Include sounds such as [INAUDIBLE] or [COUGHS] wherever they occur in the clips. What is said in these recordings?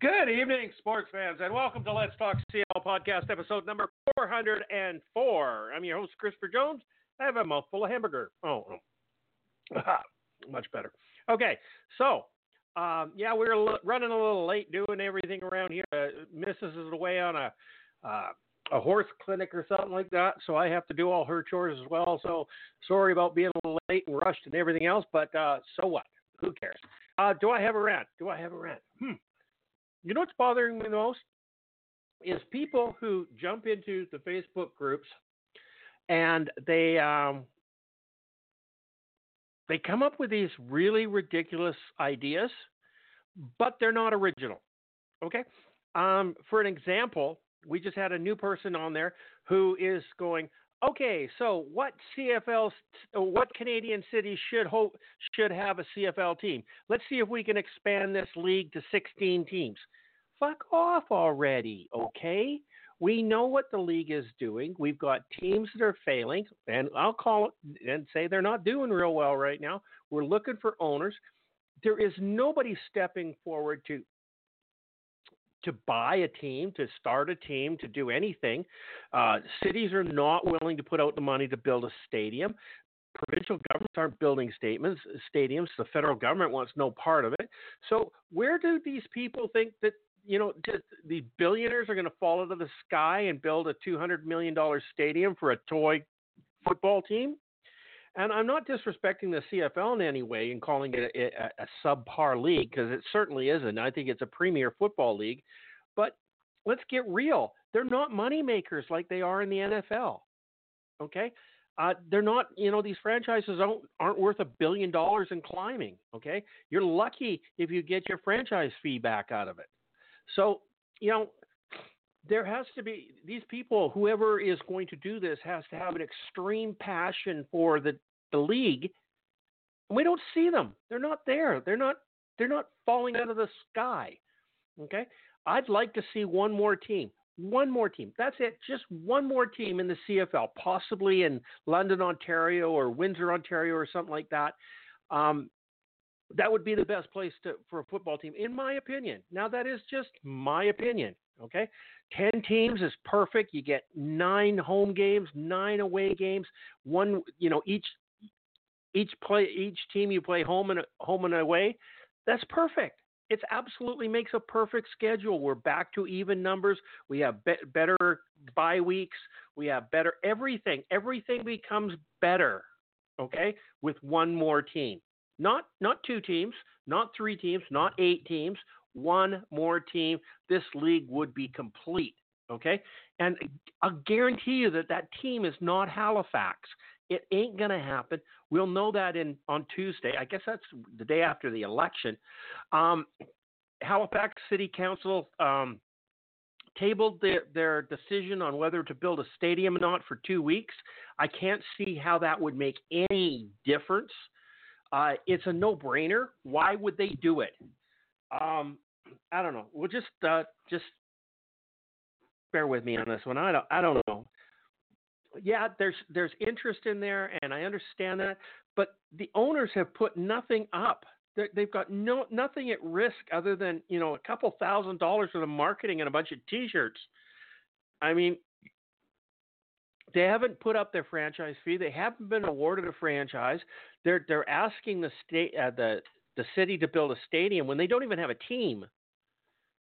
Good evening, sports fans, and welcome to Let's Talk CFL podcast episode number 404. I'm your host, Christopher Jones. I have a mouthful of hamburger. Oh, oh. much better. Okay, so um, yeah, we are l- running a little late doing everything around here. Uh, Mrs. is away on a uh, a horse clinic or something like that, so I have to do all her chores as well. So sorry about being a little late and rushed and everything else, but uh, so what? Who cares? Uh, do I have a rant? Do I have a rant? Hmm. You know what's bothering me the most is people who jump into the Facebook groups and they um, they come up with these really ridiculous ideas, but they're not original. Okay. Um, for an example, we just had a new person on there who is going, okay, so what CFL, uh, what Canadian city should hope should have a CFL team? Let's see if we can expand this league to 16 teams. Fuck off already, okay? We know what the league is doing. We've got teams that are failing, and I'll call it and say they're not doing real well right now. We're looking for owners. There is nobody stepping forward to to buy a team, to start a team, to do anything. Uh, cities are not willing to put out the money to build a stadium. Provincial governments aren't building statements, stadiums. The federal government wants no part of it. So where do these people think that you know just the billionaires are going to fall out of the sky and build a two hundred million dollar stadium for a toy football team? And I'm not disrespecting the CFL in any way and calling it a, a, a subpar league because it certainly isn't. I think it's a premier football league. But let's get real. They're not money makers like they are in the NFL. Okay? Uh, they're not, you know, these franchises aren't, aren't worth a billion dollars in climbing. Okay? You're lucky if you get your franchise fee back out of it. So, you know, there has to be these people whoever is going to do this has to have an extreme passion for the the league we don't see them. They're not there. They're not they're not falling out of the sky okay? I'd like to see one more team one more team. That's it. Just one more team in the cfl possibly in london ontario or windsor ontario or something like that. Um, that would be the best place to, for a football team in my opinion. Now that is just my opinion okay? 10 teams is perfect. You get nine home games, nine away games, one, you know, each each play each team you play home and home and away. That's perfect. It absolutely makes a perfect schedule. We're back to even numbers. We have be- better bye weeks. We have better everything. Everything becomes better, okay, with one more team. Not not two teams, not three teams, not eight teams, one more team, this league would be complete. Okay, and I'll guarantee you that that team is not Halifax. It ain't gonna happen. We'll know that in on Tuesday. I guess that's the day after the election. Um, Halifax City Council um, tabled their, their decision on whether to build a stadium or not for two weeks. I can't see how that would make any difference. Uh, it's a no-brainer. Why would they do it? Um, I don't know. We'll just uh, just bear with me on this one. I don't I don't know. Yeah, there's there's interest in there, and I understand that, but the owners have put nothing up. they they've got no nothing at risk other than you know a couple thousand dollars for the marketing and a bunch of T-shirts. I mean, they haven't put up their franchise fee. They haven't been awarded a franchise. They're they're asking the state uh, the the city to build a stadium when they don't even have a team.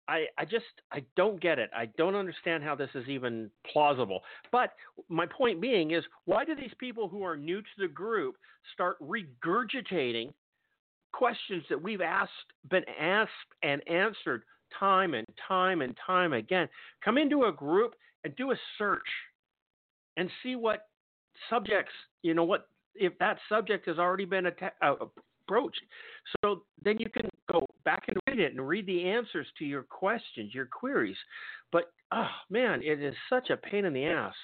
I, I just I don't get it. I don't understand how this is even plausible. But my point being is why do these people who are new to the group start regurgitating questions that we've asked been asked and answered time and time and time again? Come into a group and do a search and see what subjects, you know what if that subject has already been atta- uh, broached. So then you can go back and read it and read the answers to your questions, your queries. But oh man, it is such a pain in the ass.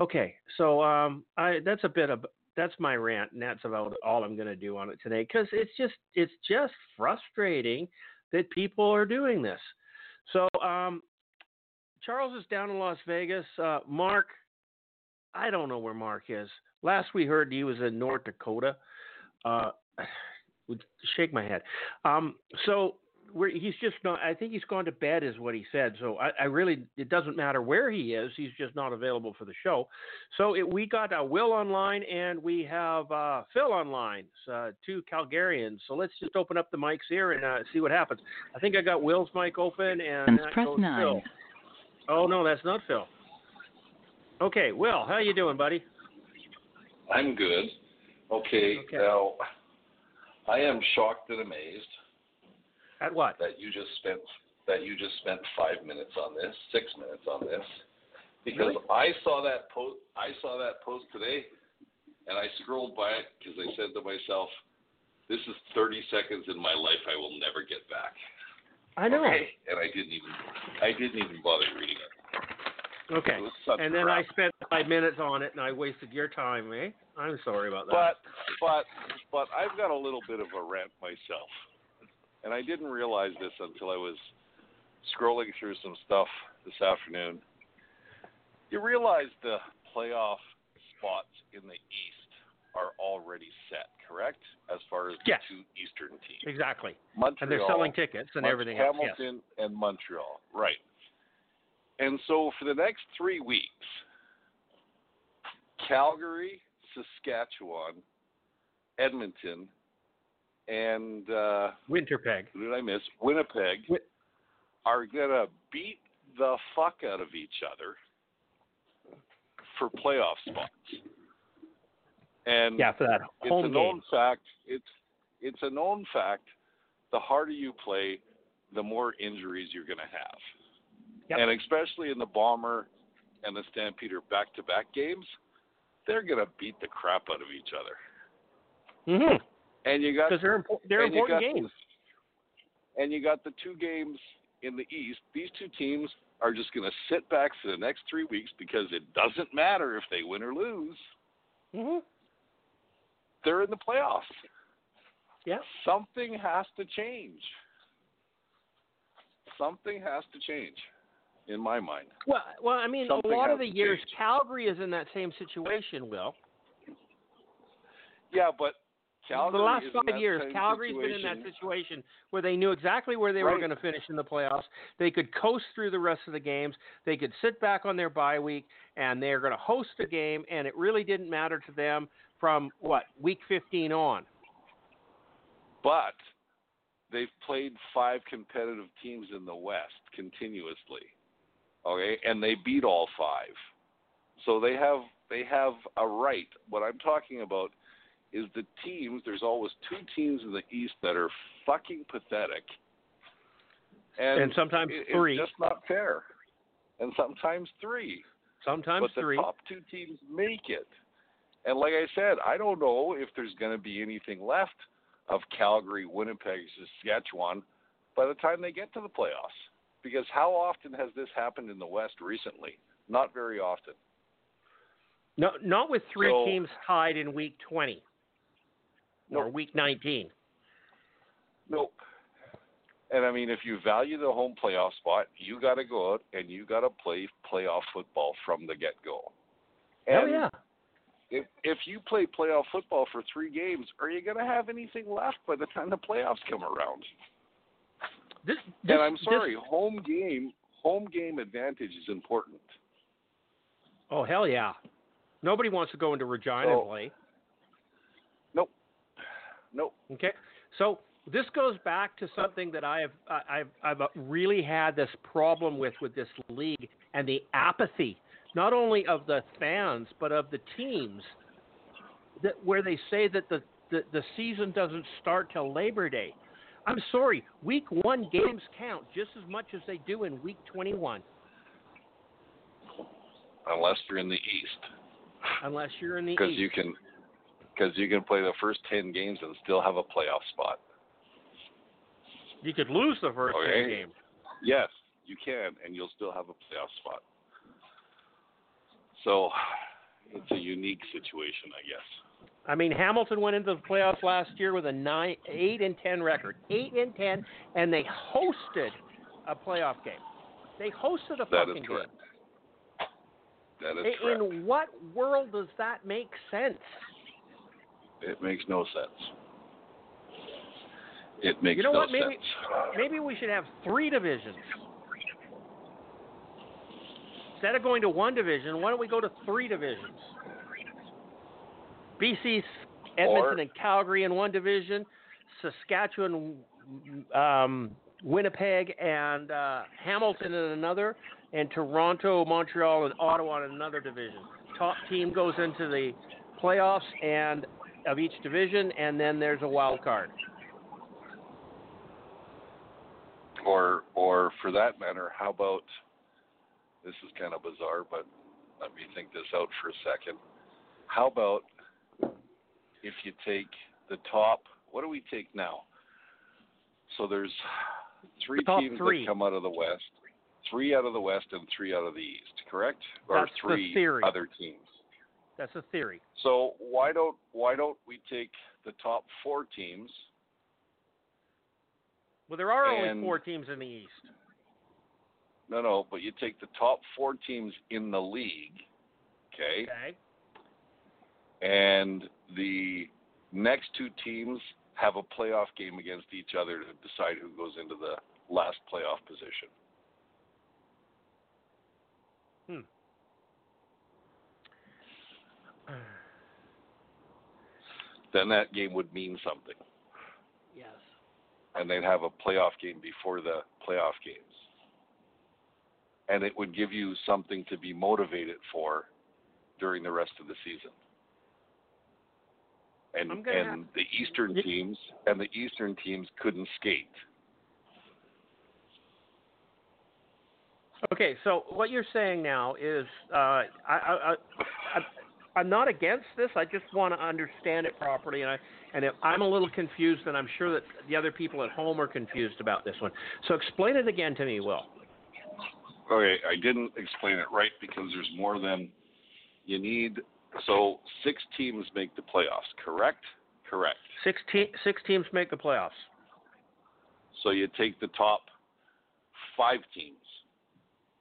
Okay, so um, I that's a bit of that's my rant, and that's about all I'm going to do on it today because it's just it's just frustrating that people are doing this. So um, Charles is down in Las Vegas. Uh, Mark, I don't know where Mark is. Last we heard, he was in North Dakota. Uh, [SIGHS] would shake my head. Um, so he's just not. I think he's gone to bed, is what he said. So I, I, really, it doesn't matter where he is. He's just not available for the show. So it, we got uh, Will online and we have uh, Phil online. Uh, two Calgarians. So let's just open up the mics here and uh, see what happens. I think I got Will's mic open and press nine. Phil. Oh no, that's not Phil. Okay, Will, how you doing, buddy? I'm good. Okay, okay. now I am shocked and amazed at what? That you just spent that you just spent five minutes on this, six minutes on this, because really? I saw that post. I saw that post today, and I scrolled by it because I said to myself, "This is 30 seconds in my life I will never get back." I know. Okay? And I didn't even I didn't even bother reading it. Okay. And then crap. I spent five minutes on it, and I wasted your time, eh? I'm sorry about that. But but but I've got a little bit of a rant myself and I didn't realize this until I was scrolling through some stuff this afternoon. You realize the playoff spots in the East are already set, correct? As far as yes. the two Eastern teams. Exactly. Montreal, and they're selling tickets and everything Hamilton else. Yes. and Montreal. Right. And so for the next three weeks, Calgary, Saskatchewan, Edmonton, and uh, Winterpeg. Who did I miss? Winnipeg Win- are gonna beat the fuck out of each other for playoff spots. And yeah, for that home it's a game. known fact. It's it's a known fact. The harder you play, the more injuries you're going to have. Yep. And especially in the Bomber and the Stampeder back-to-back games, they're going to beat the crap out of each other. Mm-hmm. And you got because they're impo- they're important games. and you got the two games in the East. These two teams are just going to sit back for the next three weeks because it doesn't matter if they win or lose. Mm-hmm. They're in the playoffs. Yeah. Something has to change. Something has to change, in my mind. Well, well, I mean, Something a lot of the years, change. Calgary is in that same situation. Will Yeah, but Calgary the last five years, Calgary's situation. been in that situation where they knew exactly where they were going to finish in the playoffs. They could coast through the rest of the games. They could sit back on their bye week, and they're going to host a game, and it really didn't matter to them from what week 15 on. But they've played five competitive teams in the West continuously. Okay, and they beat all five. So they have they have a right. What I'm talking about is the teams. There's always two teams in the East that are fucking pathetic, and, And sometimes it- three. It's just not fair, and sometimes three. Sometimes but the three. top two teams make it. And like I said, I don't know if there's going to be anything left of Calgary, Winnipeg, Saskatchewan by the time they get to the playoffs. Because how often has this happened in the West recently? Not very often. No, not with three So- teams tied in week 20 or week 19. Nope. And I mean, if you value the home playoff spot, you got to go out and you got to play playoff football from the get go. Oh yeah. if if you play playoff football for three games, are you going to have anything left by the time the playoffs come around? This, this, and I'm this- sorry, home game home game advantage is important. oh hell yeah. Nobody wants to go into Regina oh. So- and play. Nope, nope. Okay, so this goes back to something that I have I've I've really had this problem with with this league and the apathy, not only of the fans but of the teams, that where they say that the the, the season doesn't start till Labor Day. I'm sorry, week one games count just as much as they do in week 21, Unless you're in the East, unless you're in the because East. you can because you can play the first ten games and still have a playoff spot. You could lose the first Okay. ten games. Yes, you can, and you'll still have a playoff spot. So it's a unique situation, I guess. I mean, Hamilton went into the playoffs last year with a nine, eight and ten record, eight and ten, and they hosted a playoff game. They hosted a That fucking game. That is In- correct. In what world does that make sense? It makes no sense. It makes You know no what? Maybe- sense. Maybe we should have three divisions. Instead of going to one division, why don't we go to three divisions? BC, Edmonton, Or- and Calgary in one division, Saskatchewan, um, Winnipeg, and uh, Hamilton in another, and Toronto, Montreal, and Ottawa in another division. Top team goes into the playoffs and of each division, and then there's a wild card. Or, or for that matter, how about this is kind of bizarre, but let me think this out for a second. How about if you take the top? What do we take now? So there's three Top teams three. that come out of the west, three out of the west, and three out of the east. Correct? Or That's the three theory. other teams. That's a theory. So why don't why don't we take the top four teams? Well, there are only four teams in the East. No, no, but you take the top four teams in the league, okay, Okay. and the next two teams have a playoff game against each other to decide who goes into the last playoff position. Hmm. Then that game would mean something, Yes. and they'd have a playoff game before the playoff games. And it would give you something to be motivated for during the rest of the season. And and the eastern teams and the eastern teams couldn't skate. Okay, so what you're saying now is, uh, I, I, I, I'm not against this. I just want to understand it properly, and I, and if I'm a little confused, and I'm sure that the other people at home are confused about this one. So explain it again to me, Will. Okay, I didn't explain it right because there's more than you need. So six teams make the playoffs, correct? Correct. Six, te- six teams make the playoffs. So you take the top five teams,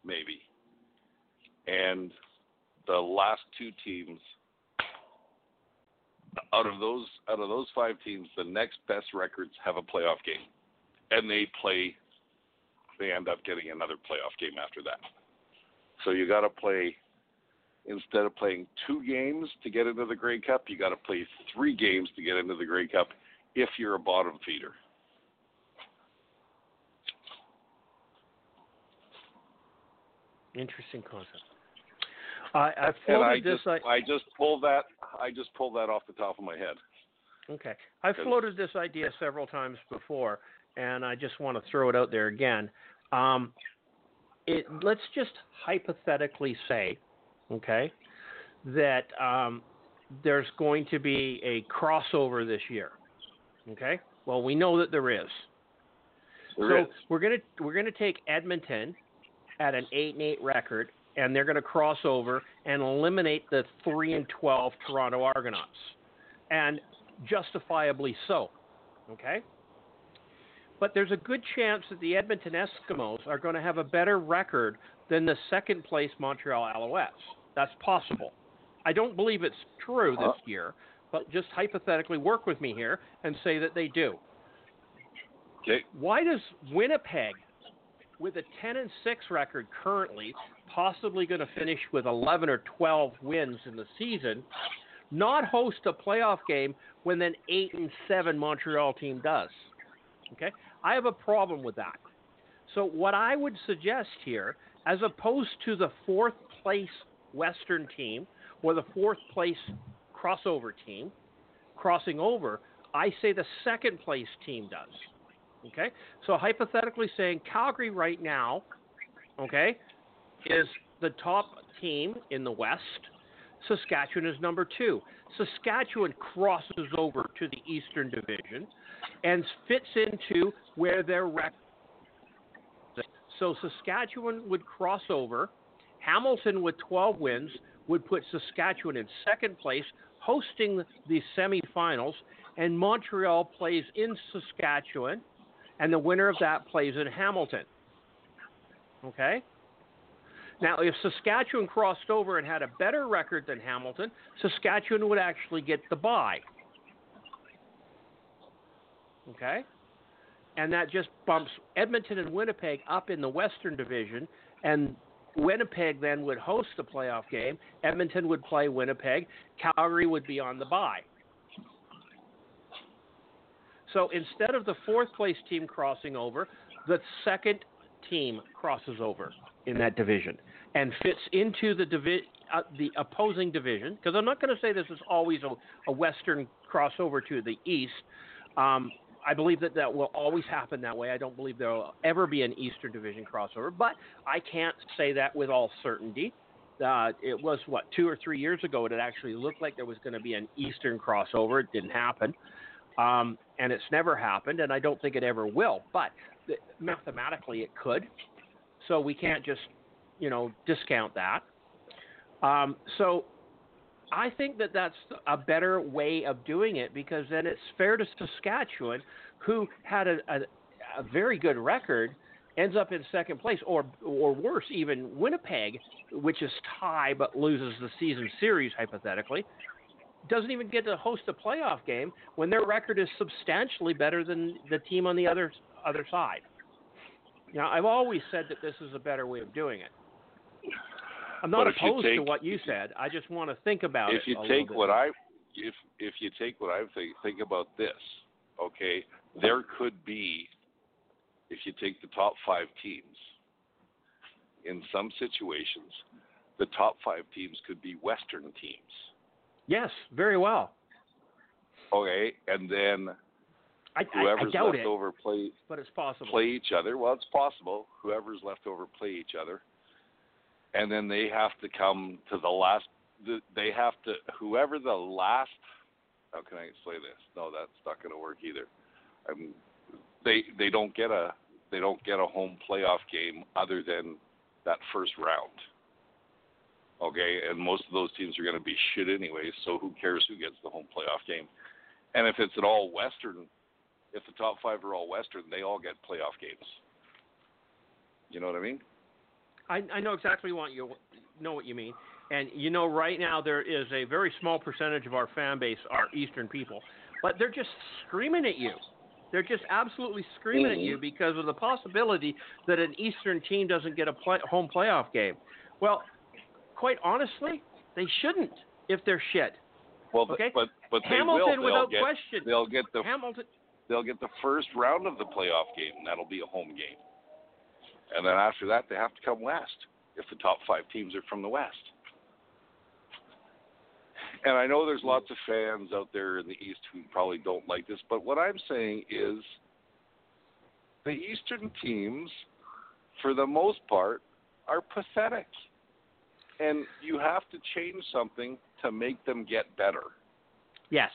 maybe, and the last two teams. Out of those, out of those five teams, the next best records have a playoff game, and they play. They end up getting another playoff game after that. So you got to play. Instead of playing two games to get into the Grey Cup, you got to play three games to get into the Grey Cup if you're a bottom feeder. Interesting concept. I, I and floated I this. just I, I just pulled that I just pulled that off the top of my head. Okay. I've floated this idea several times before, and I just want to throw it out there again. Um, it, let's just hypothetically say, okay, that um, there's going to be a crossover this year. Okay. Well, we know that there is. There so is. we're gonna we're gonna take Edmonton at an eight and eight record, and they're gonna cross over and eliminate the three and twelve Toronto Argonauts, and justifiably so. Okay. But there's a good chance that the Edmonton Eskimos are going to have a better record than the second place Montreal Alouettes. That's possible. I don't believe it's true this year, but just hypothetically work with me here and say that they do. Okay. Why does Winnipeg, with a 10 and 6 record currently, possibly going to finish with 11 or 12 wins in the season, not host a playoff game when an 8 and 7 Montreal team does? Okay? I have a problem with that. So what I would suggest here, as opposed to the fourth place Western team or the fourth place crossover team crossing over, I say the second place team does. Okay? So hypothetically saying Calgary right now, okay, is the top team in the West. Saskatchewan is number two. Saskatchewan crosses over to the Eastern Division and fits into where their record. So Saskatchewan would cross over. Hamilton with 12 wins would put Saskatchewan in second place, hosting the semifinals, and Montreal plays in Saskatchewan, and the winner of that plays in Hamilton. Okay? Now, if Saskatchewan crossed over and had a better record than Hamilton, Saskatchewan would actually get the bye. Okay? And that just bumps Edmonton and Winnipeg up in the Western Division, and Winnipeg then would host the playoff game. Edmonton would play Winnipeg. Calgary would be on the bye. So instead of the fourth place team crossing over, the second team crosses over in that division and fits into the divi- uh, the opposing division. Because I'm not going to say this is always a, a Western crossover to the East. Um, I believe that that will always happen that way. I don't believe there will ever be an Eastern Division crossover, but I can't say that with all certainty. Uh, it was what two or three years ago. It actually looked like there was going to be an Eastern crossover. It didn't happen, um, and it's never happened, and I don't think it ever will. But th- mathematically, it could. So we can't just, you know, discount that. Um, so I think that that's a better way of doing it because then it's fair to Saskatchewan, who had a, a, a very good record, ends up in second place, or or worse, even Winnipeg, which is tie but loses the season series hypothetically, doesn't even get to host a playoff game when their record is substantially better than the team on the other other side. Now, I've always said that this is a better way of doing it. I'm not if you opposed to what you said. I just want to think about if it. you a take what I if if you take what I think think about this, okay, there could be if you take the top five teams in some situations, the top five teams could be Western teams. yes, very well. Okay, and then I, I, I whoever's doubt left it, over play but it's possible. play each other. Well, it's possible. Whoever's left over play each other, and then they have to come to the last. They have to whoever the last. How can I say this? No, that's not going to work either. Um, they they don't get a they don't get a home playoff game other than that first round. Okay, and most of those teams are going to be shit anyway. So who cares who gets the home playoff game? And if it's an all Western if the top five are all Western, they all get playoff games. You know what I mean? I, I know exactly what you know what you mean, and you know right now there is a very small percentage of our fan base are Eastern people, but they're just screaming at you. They're just absolutely screaming at you mm-hmm. because of the possibility that an Eastern team doesn't get a play, home playoff game. Well, quite honestly, they shouldn't if they're shit. Well, but Okay. but, but they Hamilton, will. without get, question. They'll get the Hamilton. they'll get the first round of the playoff game. and That'll be a home game. And then after that, they have to come west if the top five teams are from the west. And I know there's lots of fans out there in the East who probably don't like this, but what I'm saying is the Eastern teams, for the most part, are pathetic. And you have to change something to make them get better. Yes.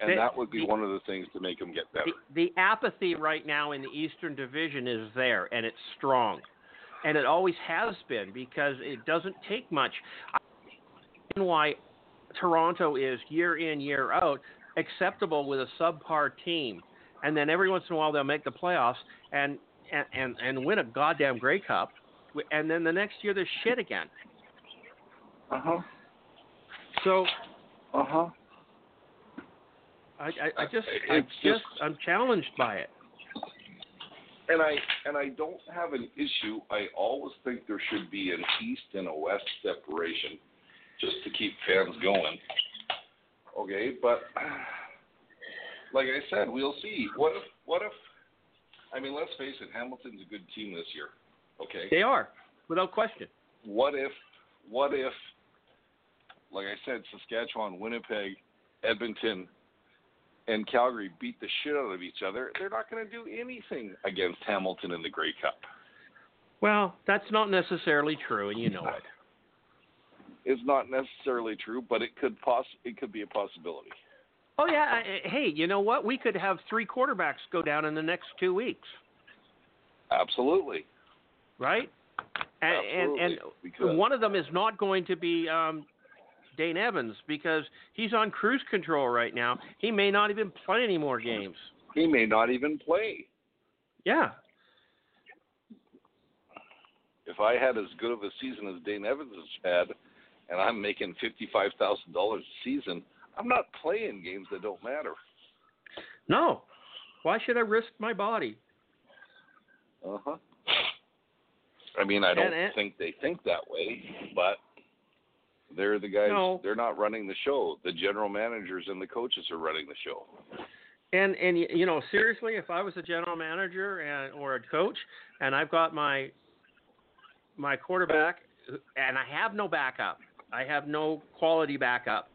And The- that would be the- one of the things to make them get better. The, the apathy right now in the Eastern Division is there, and it's strong, and it always has been because it doesn't take much. I why Toronto is year in year out acceptable with a subpar team, and then every once in a while they'll make the playoffs and and and, and win a goddamn Grey Cup, and then the next year they're shit again. Uh huh. So Uh huh. I, I, I just I It's just- I'm challenged by it. And I and I don't have an issue. I always think there should be an east and a west separation, just to keep fans going. Okay, but [SIGHS] like I said, we'll see. What if? What if? I mean, let's face it. Hamilton's a good team this year. Okay. They are, without question. What if? What if? Like I said, Saskatchewan, Winnipeg, Edmonton, and Calgary beat the shit out of each other. They're not going to do anything against Hamilton in the Grey Cup. Well, that's not necessarily true, and you know it. [LAUGHS] it. is not necessarily true, but it could poss- it could be a possibility. Oh yeah. Hey, you know what? We could have three quarterbacks go down in the next two weeks, Absolutely. right? And Absolutely. and, and one of them is not going to be um, Dane Evans because he's on cruise control right now. He may not even play any more games. he may not even play. Yeah. If I had as good of a season as Dane Evans has had, and I'm making fifty-five thousand dollars a season, I'm not playing games that don't matter. No. Why should I risk my body? Uh huh. I mean, I don't And- and- think they think that way, but they're the guys. No. They're not running the show. The general managers and the coaches are running the show. And and you know seriously, if I was a general manager and or a coach, and I've got my my quarterback, and I have no backup, I have no quality backup.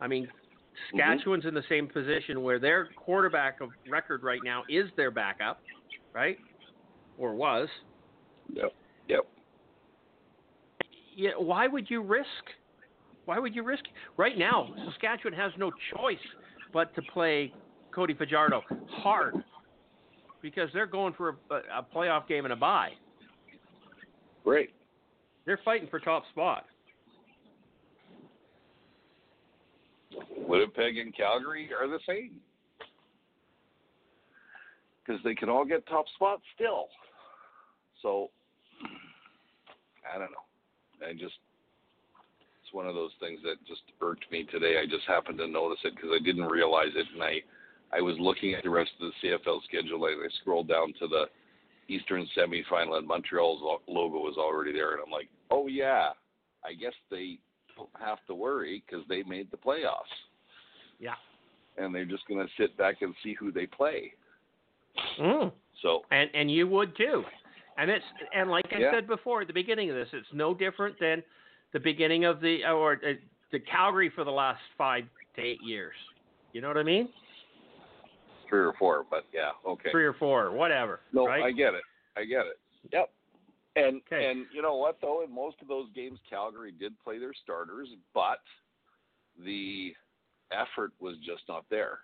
I mean, mm-hmm. Saskatchewan's in the same position where their quarterback of record right now is their backup, right? Or was. Yep. Yep. Yeah, why would you risk? Why would you risk? it? Right now, Saskatchewan has no choice but to play Cody Fajardo hard because they're going for a, a playoff game and a bye. Great. They're fighting for top spot. Winnipeg and Calgary are the same because they can all get top spots still. So I don't know. I just it's one of those things that just irked me today. I just happened to notice it because I didn't realize it, and I I was looking at the rest of the CFL schedule and I scrolled down to the Eastern semifinal and Montreal's logo was already there, and I'm like, oh yeah, I guess they don't have to worry because they made the playoffs Yeah. and they're just going to sit back and see who they play. Mm. So And and you would too. And it's and like I Yeah. said before at the beginning of this, it's no different than the beginning of the or uh, the Calgary for the last five to eight years. You know what I mean? three or four, but yeah, okay. Three or four, whatever. no, right? I get it. I get it. Yep. And Okay. and you know what though, in most of those games, Calgary did play their starters, but the effort was just not there.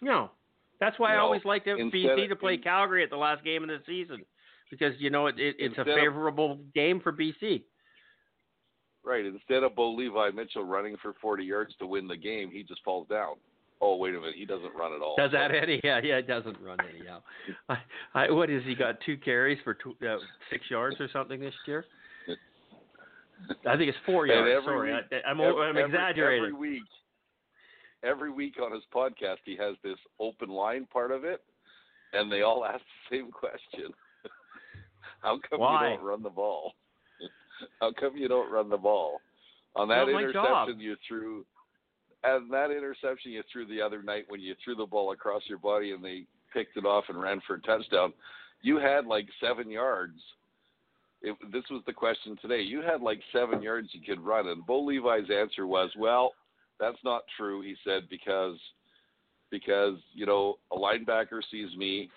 No, that's why I always liked it- BC of- to play in- Calgary at the last game of the season because you know it, it, it's a Instead of- favorable game for BC. Right. Instead of Bo Levi Mitchell running for 40 yards to win the game, he just falls down. Oh, wait a minute. He doesn't run at all. Does that any? [LAUGHS] Yeah, yeah, it doesn't run any. Yeah. I, I, what is he got? Two carries for two, uh, six yards or something this year? I think it's four yards. every Sorry, week- I, I'm, every, I'm exaggerating. Every week, every week on his podcast, he has this open line part of it, and they all [LAUGHS] ask the same question: [LAUGHS] How come Why? you don't run the ball? [LAUGHS] How come you don't run the ball? On that interception job. you threw, and that interception you threw the other night when you threw the ball across your body and they picked it off and ran for a touchdown, you had like seven yards. It, this was the question today. You had like seven yards you could run, and Bo Levi's answer was, "Well, that's not true." He said because because you know a linebacker sees me,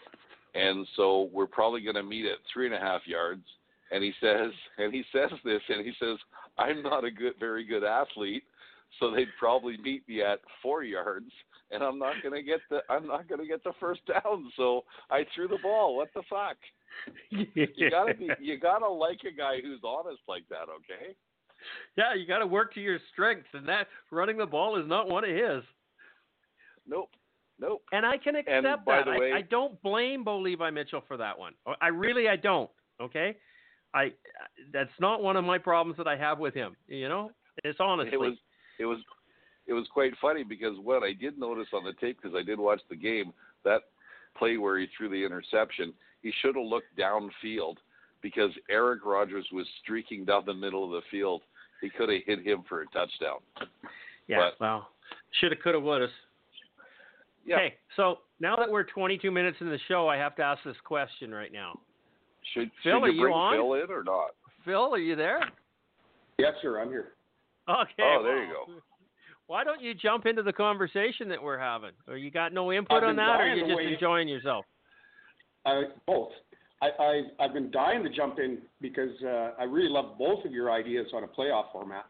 and so we're probably going to meet at three and a half yards. And he says, and he says this, and he says, "I'm not a good, very good athlete, so they'd probably meet me at four yards." And I'm not gonna get the I'm not gonna get the first down, so I threw the ball. What the fuck? You gotta be [LAUGHS] you gotta like a guy who's honest like that, okay? yeah, you got to work to your strengths, and that running the ball is not one of his. Nope. Nope. And I can accept And that. I, way- I don't blame Bo Levi Mitchell for that one. I really, I don't. Okay, I that's not one of my problems that I have with him. You know, it's honestly. It was it was it was quite funny because what I did notice on the tape because I did watch the game that play where he threw the interception, he should have looked downfield because Eric Rogers was streaking down the middle of the field. He could have hit him for a touchdown. yeah. but- well, shoulda, coulda, woulda. Yeah. Okay, so now that we're 22 minutes in the show, I have to ask this question right now. Should, Phil, should are you you bring on? Phil in or not? Phil, are you there? Yes, sir. I'm here. Okay. Oh, there you go. [LAUGHS] Why don't you jump into the conversation that we're having? Or you got no input on that, or dying you to just enjoying yourself? I, both. I, I, I've been dying to jump in because uh, I really love both of your ideas on a playoff format.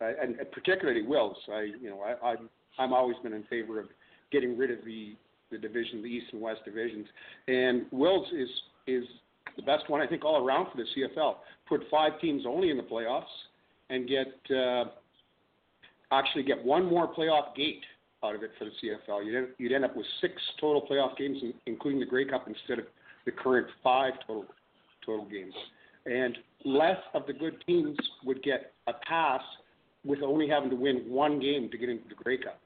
I, and particularly Wills. I, you know, I, I'm I'm always been in favor of getting rid of the the division, the East and West divisions, and Wills is is the best one I think all around for the CFL. Put five teams only in the playoffs and get uh, actually get one more playoff gate out of it for the CFL. You'd, you'd end up with six total playoff games, including the Grey Cup, instead of the current five total total games. And less of the good teams would get a pass with only having to win one game to get into the Grey Cup,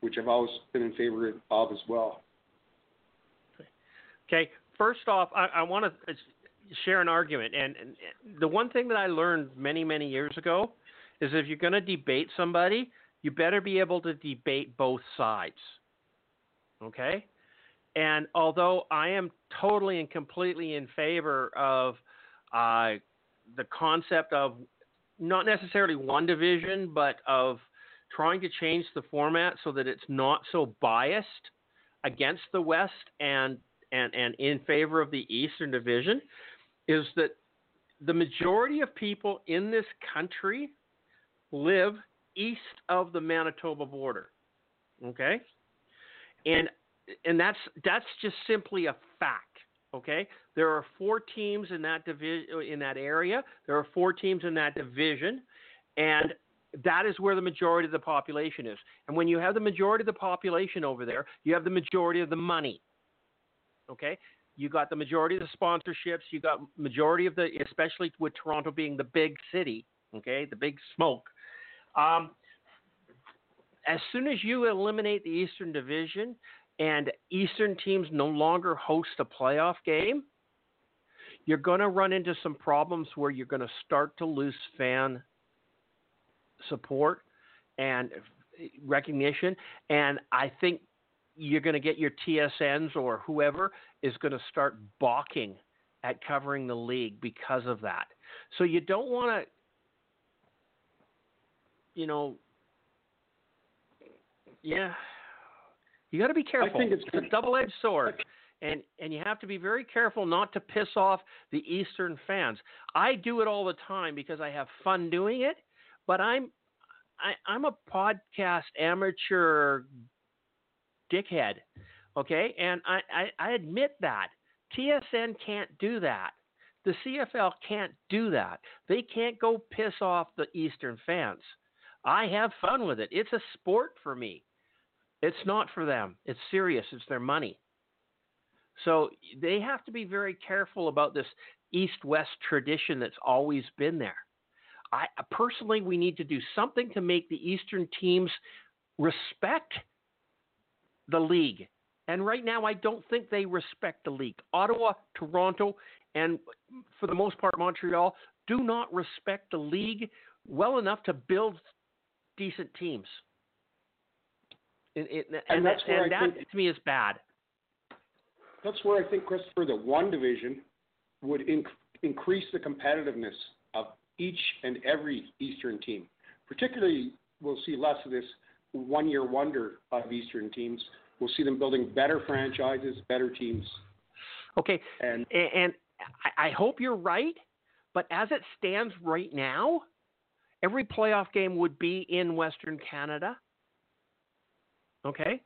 which I've always been in favor of as well. Okay, first off, I, I want to share an argument, and, and the one thing that I learned many many years ago is if you're going to debate somebody, you better be able to debate both sides. Okay? And although I am totally and completely in favor of uh, the concept of not necessarily one division, but of trying to change the format so that it's not so biased against the West and and, and in favor of the Eastern Division, is that the majority of people in this country live east of the Manitoba border. Okay? And and that's that's just simply a fact. Okay? There are four teams in that division in that area. There are four teams in that division and that is where the majority of the population is. And when you have the majority of the population over there, you have the majority of the money. Okay? You got the majority of the sponsorships, you got majority of the especially with Toronto being the big city, okay? The big smoke um, as soon as you eliminate the Eastern Division and Eastern teams no longer host a playoff game, you're going to run into some problems where you're going to start to lose fan support and recognition. And I think you're going to get your TSNs or whoever is going to start balking at covering the league because of that. So you don't want to you know, yeah, you got to be careful. I think it's, it's a double-edged sword, and and you have to be very careful not to piss off the Eastern fans. I do it all the time because I have fun doing it, but I'm I, I'm a podcast amateur dickhead, okay, and I, I, I admit that TSN can't do that. The CFL can't do that. They can't go piss off the Eastern fans. I have fun with it. It's a sport for me. It's not for them. It's serious. It's their money. So they have to be very careful about this east west tradition that's always been there. I personally we need to do something to make the eastern teams respect the league. And right now I don't think they respect the league. Ottawa, Toronto, and for the most part Montreal do not respect the league well enough to build decent teams. and, and, that's that, and that think, to me is bad. That's where I think, Christopher, the one division would inc- increase the competitiveness each and every Eastern team. Particularly, we'll see less of this one year wonder of Eastern teams. We'll see them building better franchises, better teams. Okay. And, and I hope you're right, but as it stands right now, every playoff game would be in Western Canada. Okay?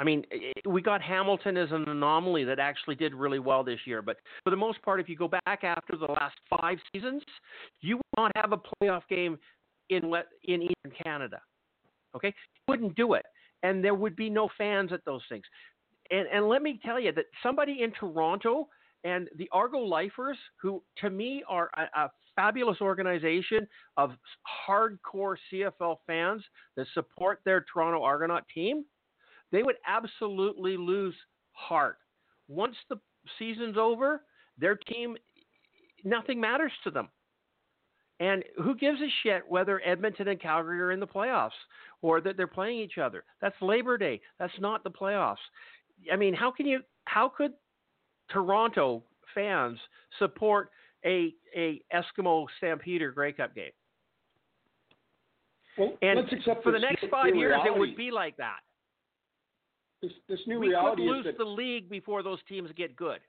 I mean, we got Hamilton as an anomaly that actually did really well this year. But for the most part, if you go back after the last five seasons, you would not have a playoff game in in Eastern Canada. Okay, you wouldn't do it, and there would be no fans at those things. And and let me tell you that somebody in Toronto and the Argo Lifers, who to me are a, a fabulous organization of hardcore CFL fans that support their Toronto Argonaut team, they would absolutely lose heart. Once the season's over, their team, nothing matters to them. And who gives a shit whether Edmonton and Calgary are in the playoffs or that they're playing each other? That's Labor Day. That's not the playoffs. I mean, how can you? How could Toronto fans support a a Eskimo Stampede Grey Cup game. Well, and for the next five years, reality. it would be like that. This, this new we reality could lose is that the league before those teams get good.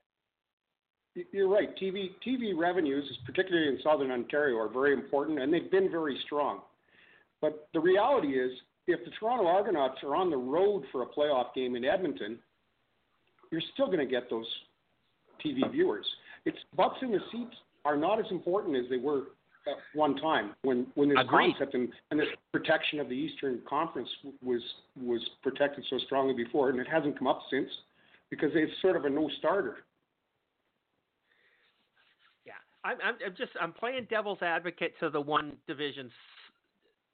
You're right. TV TV revenues, particularly in Southern Ontario, are very important, and they've been very strong. But the reality is, if the Toronto Argonauts are on the road for a playoff game in Edmonton, you're still going to get those TV viewers. It's butts in the seats are not as important as they were at one time when when this Agreed. concept and, and this protection of the Eastern Conference was was protected so strongly before, and it hasn't come up since because it's sort of a no-starter. Yeah, I'm, I'm, I'm just I'm playing devil's advocate to the one division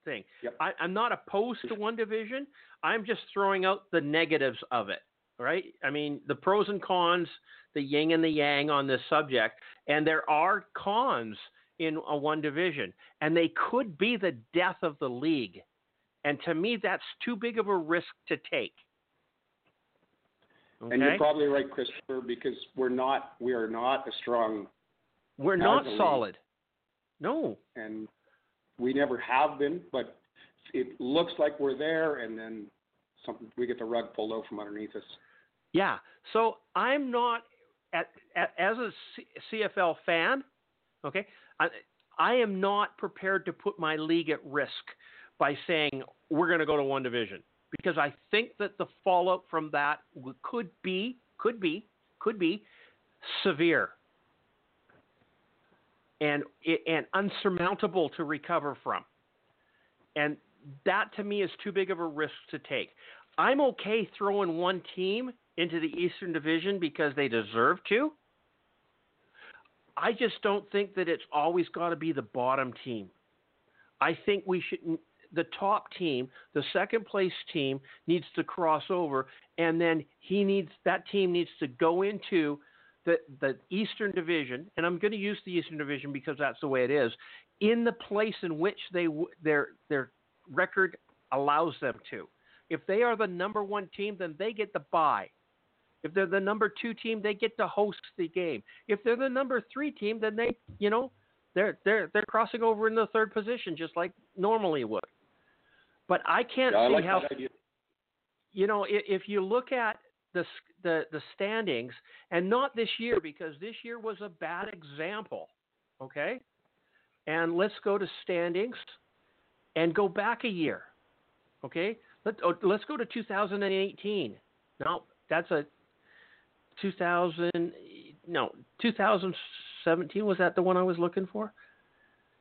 thing. Yep. I, I'm not opposed to one division. I'm just throwing out the negatives of it. Right? I mean, the pros and cons, the yin and the yang on this subject, and there are cons in a one division, and they could be the death of the league. And to me, that's too big of a risk to take. Okay? And you're probably right, Christopher, because we're not we are not a strong We're not solid. No. and we never have been, but it looks like we're there, and then something we get the rug pulled out from underneath us. Yeah. So I'm not at, at as a C, CFL fan. Okay, I, am not prepared to put my league at risk by saying we're going to go to one division because I think that the fallout from that could be could be could be severe and and unsurmountable to recover from. And that to me is too big of a risk to take. I'm okay throwing one team into the Eastern Division because they deserve to. I just don't think that it's always got to be the bottom team. I think we should the top team, the second place team needs to cross over and then he needs that team needs to go into the the Eastern Division and I'm going to use the Eastern Division because that's the way it is in the place in which they their their record allows them to. If they are the number 1 team then they get the bye. If they're the number 2 team they get to host the game. If they're the number 3 team then they, you know, they're they're they're crossing over in the third position just like normally would. But I can't Yeah, I see like how you know if, if you look at the, the the standings and not this year because this year was a bad example okay and let's go to standings and go back a year okay Let, oh, let's go to 2018 no that's a 2000 no 2017 was that the one i was looking for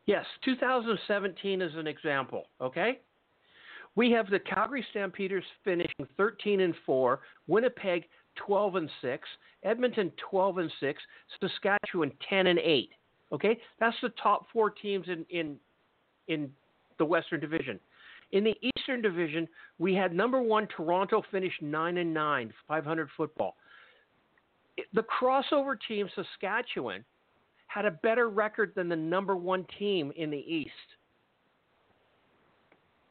yes 2017 is an example okay we have the Calgary Stampeders finishing 13 and 4, Winnipeg 12 and 6, Edmonton 12 and 6, Saskatchewan 10 and 8. Okay? That's the top 4 teams in in in the Western Division. In the Eastern Division, we had number 1 Toronto finish 9 and 9, 500 football. The crossover team Saskatchewan had a better record than the number 1 team in the East.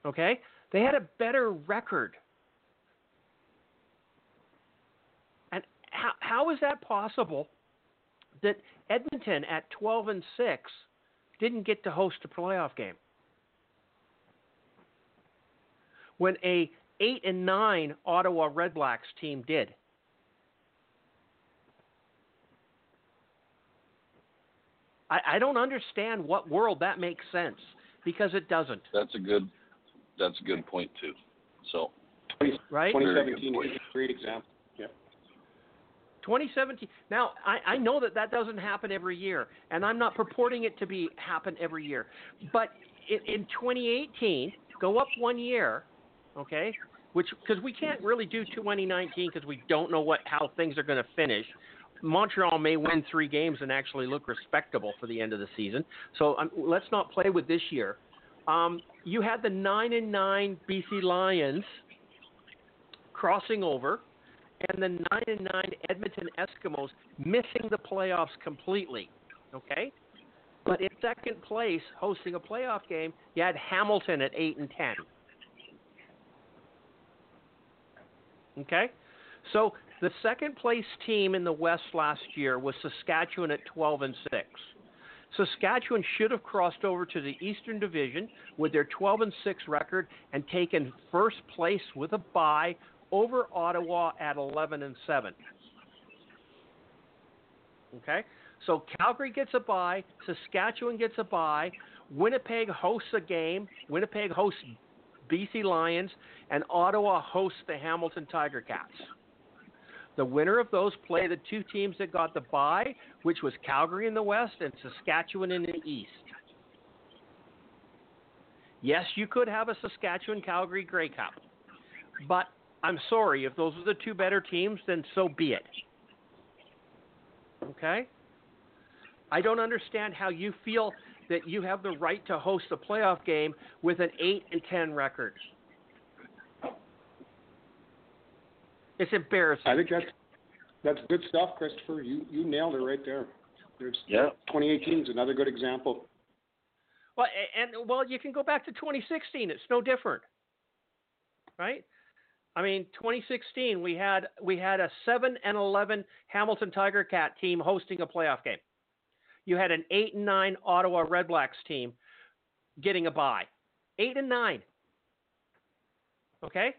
Okay? They had a better record. And how, how is that possible that Edmonton at 12 and 6 didn't get to host a playoff game? When a 8 and 9 Ottawa Redblacks team did. I, I don't understand what world that makes sense because it doesn't, That's a good. That's a good point too. So right? 2017 is a great example. Yeah. 2017. Now, I, I know that that doesn't happen every year, and I'm not purporting it to be happen every year. But in, in 2018, go up one year, okay? Which because we can't really do 2019 because we don't know what how things are going to finish. Montreal may win three games and actually look respectable for the end of the season. So um, let's not play with this year. Um, you had the nine and nine BC Lions crossing over and the nine and nine Edmonton Eskimos missing the playoffs completely. Okay, but in second place, hosting a playoff game, you had Hamilton at eight and ten. Okay, so the second place team in the West last year was Saskatchewan at twelve and six. Saskatchewan should have crossed over to the Eastern Division with their 12 and 6 record and taken first place with a bye over Ottawa at 11 and 7. Okay? So Calgary gets a bye, Saskatchewan gets a bye, Winnipeg hosts a game, Winnipeg hosts BC Lions, and Ottawa hosts the Hamilton Tiger Cats. The winner of those play the two teams that got the bye, which was Calgary in the West and Saskatchewan in the East. Yes, you could have a Saskatchewan Calgary Grey Cup, but I'm sorry, if those are the two better teams, then so be it. Okay? I don't understand how you feel that you have the right to host a playoff game with an 8 and 10 record. It's embarrassing. I think that's that's good stuff, Christopher. You you nailed it right there. There's Yeah. 2018 is another good example. Well, and well, you can go back to 2016. It's no different, right? I mean, 2016 we had we had a seven and 11 Hamilton Tiger Cat team hosting a playoff game. You had an eight and nine Ottawa Redblacks team getting a bye. Eight and nine. Okay.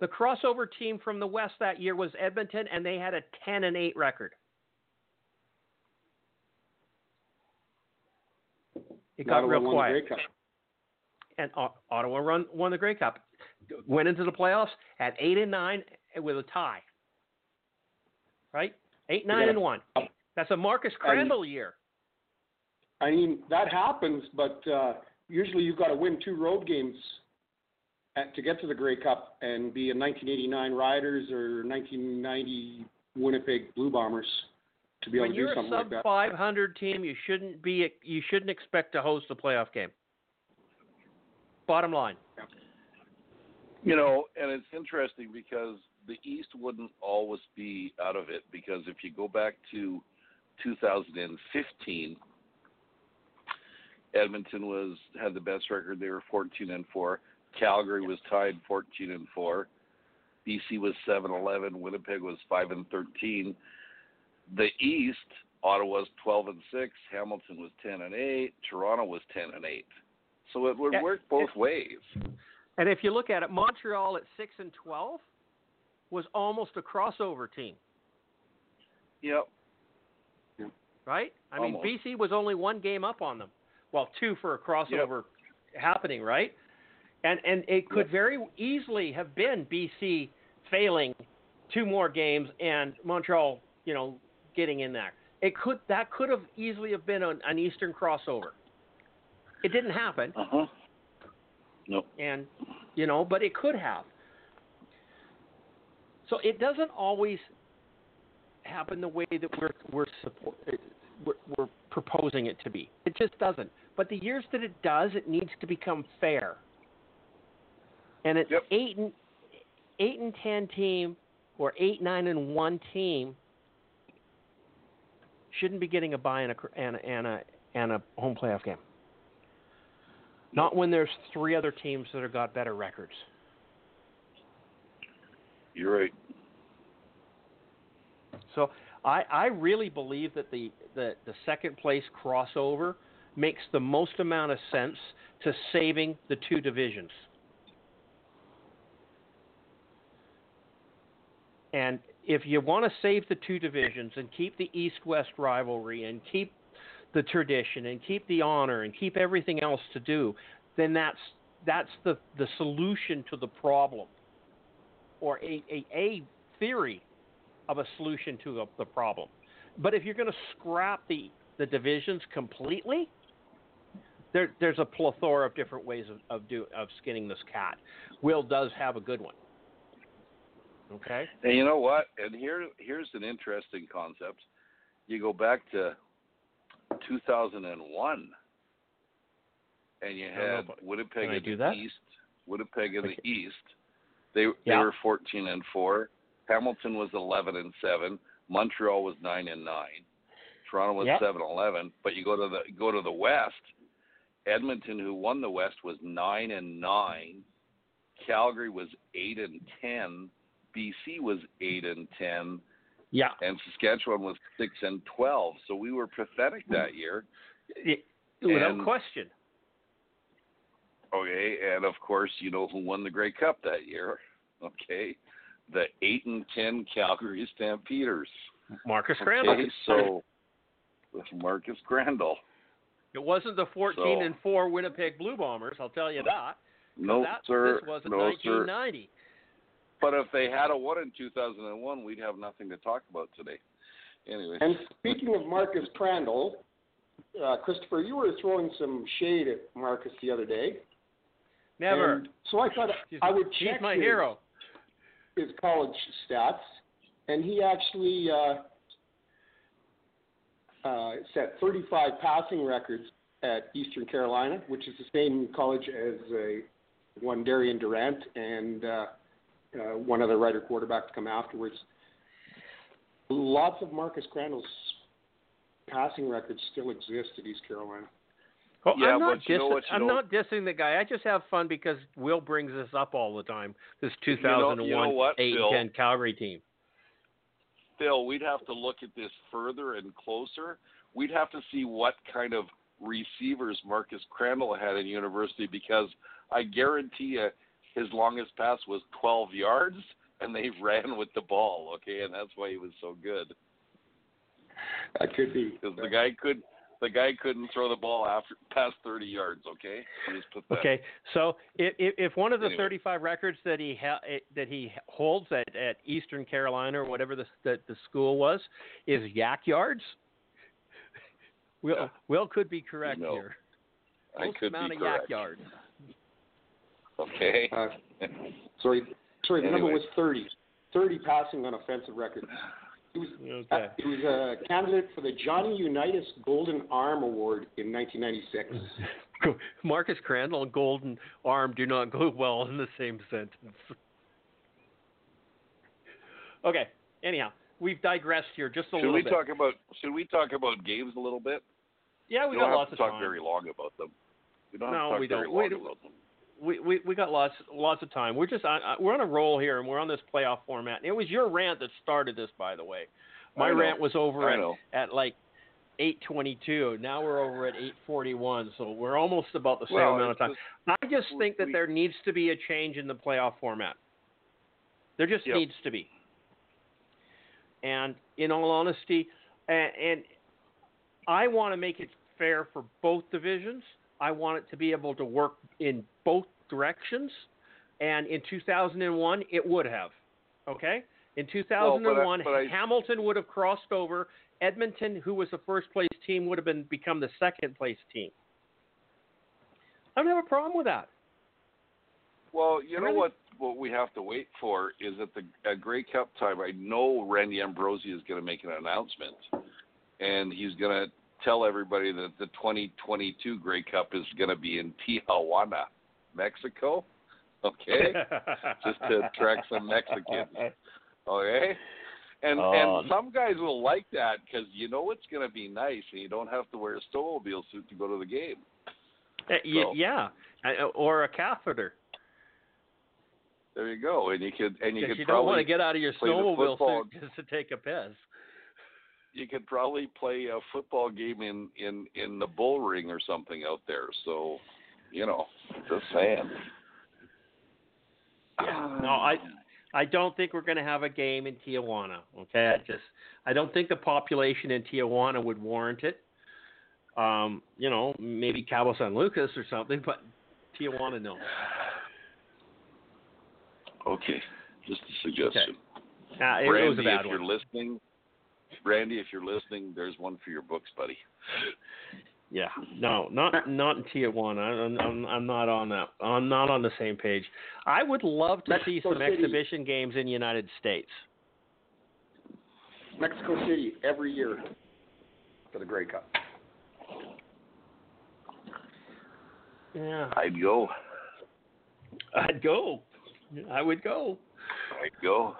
The crossover team from the West that year was Edmonton, and they had a 10 and 8 record. It got Ottawa real won the quiet and Ottawa run, won the Grey Cup. Went into the playoffs at eight and nine with a tie. Right, eight, nine, Yeah. and one. That's a Marcus Crandell year. I mean that happens, but uh, usually you've got to win two road games at, to get to the Grey Cup and be a 1989 Riders or 1990 Winnipeg Blue Bombers to be able When to do something like that. you're a something sub like that. 500 team, you shouldn't be. You shouldn't expect to host a playoff game. Bottom line. You know, and it's interesting because the East wouldn't always be out of it because if you go back to 2015, Edmonton was had the best record. They were 14 and 4. Calgary was tied 14 and 4. BC was 7-11. Winnipeg was 5 and 13. The East, Ottawa was 12 and 6. Hamilton was 10 and 8. Toronto was 10 and 8. So it would work both ways. And if you look at it, Montreal at six and 12 was almost a crossover team. Yep. right? I mean, BC was only one game up on them. Well, two for a crossover happening, right? And and it could very easily have been BC failing two more games and Montreal, you know, getting in there. It could that could have easily have been an, an Eastern crossover. It didn't happen, Uh huh. Nope. and you know, but it could have. So it doesn't always happen the way that we're we're support, we're, we're proposing it to be. It just doesn't. But the years that it does, it needs to become fair. And it's Yep. eight and eight and ten team or eight nine and one team shouldn't be getting a bye and a and a, and a and a home playoff game. Not when there's three other teams that have got better records. You're right. So I, I really believe that the, the, the second place crossover makes the most amount of sense to saving the two divisions. And if you want to save the two divisions and keep the East West rivalry and keep the tradition and keep the honor and keep everything else to do, then that's that's the, the solution to the problem. Or a, a, a theory of a solution to the, the problem. But if you're going to scrap the, the divisions completely, there, there's a plethora of different ways of of, do, of skinning this cat. Will does have a good one. Okay. And you know what? And here here's an interesting concept. You go back to 2001, and you had Winnipeg in the? East. Winnipeg in Okay. the East. They they were 14 and four. Hamilton was 11 and seven. Montreal was nine and nine. Toronto was Yeah. seven eleven. But you go to the go to the West. Edmonton, who won the West, was nine and nine. Calgary was eight and ten. BC was eight and ten, Yeah. and Saskatchewan was six and twelve. So we were pathetic that year. It- without And- question. Okay, and of course, you know who won the Grey Cup that year. [LAUGHS] Okay, the eight and ten Calgary Stampeders. Marcus Crandell. Okay, so with Marcus Crandell. It wasn't the 14 So- and 4 Winnipeg Blue Bombers, I'll tell you that. No, that, sir. This wasn't no, sir. 1990. But if they had a one in 2001, we'd have nothing to talk about today. Anyway. And speaking of Marcus Crandell, uh, Christopher, you were throwing some shade at Marcus the other day. Never. And so I thought He's- I would He's check my his, hero. his college stats, and he actually uh, uh, set 35 passing records at Eastern Carolina, which is the same college as uh, one Darian Durant and uh, one other writer quarterback to come afterwards. Lots of Marcus Crandell's passing records still exist at East Carolina. Oh, Yeah, I'm not but you know dissing- I'm know- not dissing the guy. I just have fun because Will brings this up all the time. This You know- 2001 you know what, 8 Phil? and 10 Calgary team. Phil, we'd have to look at this further and closer. We'd have to see what kind of receivers Marcus Crandell had in university because I guarantee you his longest pass was 12 yards and they [LAUGHS] ran with the ball, okay? And that's why he was so good That could be. because the guy could the guy couldn't throw the ball after past 30 yards, okay? He was pathetic. Okay, so if, if if one of the Anyway. 35 records that he ha- eh, that he holds at, at Eastern Carolina or whatever the, the the school was is YAC yards, Will Yeah. Will could be correct No, here. I Most could amount be of correct. YAC yards. Okay. [LAUGHS] Uh, sorry, sorry. The number was 30. 30 passing on offensive record. He was Okay. he was a candidate for the Johnny Unitas Golden Arm Award in 1996. [LAUGHS] Marcus Crandell and Golden Arm do not go well in the same sentence. [LAUGHS] Okay. Anyhow, we've digressed here just a Should little we bit. talk about should we talk about games a little bit? yeah, we we got don't have lots to of talk time. very long about them. We don't No, to talk we don't. long We- about them. We, we we got lots lots of time. We're just on, we're on a roll here, and we're on this playoff format. And it was your rant that started this, by the way. My rant was over at, at like 8:22. Now we're over at 8:41, so we're almost about the same Well, amount of time. I just think that we- there needs to be a change in the playoff format. There just Yep. needs to be. And in all honesty, and, and I want to make it fair for both divisions. I want it to be able to work in both directions. And in 2001, it would have. Okay? In 2001, but I- Hamilton would have crossed over. Edmonton, who was the first place team, would have been become the second place team. I don't have a problem with that. Well, you know what? What we have to wait for is at the at Grey Cup time. I know Randy Ambrosie is going to make an announcement, and he's going to tell everybody that the 2022 Grey Cup is going to be in Tijuana, Mexico. [LAUGHS] Okay, just to attract some Mexicans. Okay. And Oh. and some guys will like that because you know it's going to be nice, and you don't have to wear a snowmobile suit to go to the game. Uh, So- yeah, or a catheter. There you go, and you could and you could you, don't want probably to get out of your snowmobile suit [LAUGHS] just to take a piss. you could probably play a football game in in in the bull ring or something out there. So, you know, just saying. Yeah. No, I I don't think we're going to have a game in Tijuana. Okay, I just I don't think the population in Tijuana would warrant it. Um, you know, maybe Cabo San Lucas or something, but Tijuana, no. Okay, just a suggestion. Uh, it, Randy, was a bad if one. you're listening, Randy, if you're listening, there's one for your books, buddy. [LAUGHS] Yeah, mm-hmm. no, not uh, not in Tijuana. I'm, I'm I'm not on that. I'm not on the same page. I would love to see some City. exhibition games in the United States. Mexico City every year for the Grey Cup. Yeah, I'd go. I'd go. I would go. I'd go.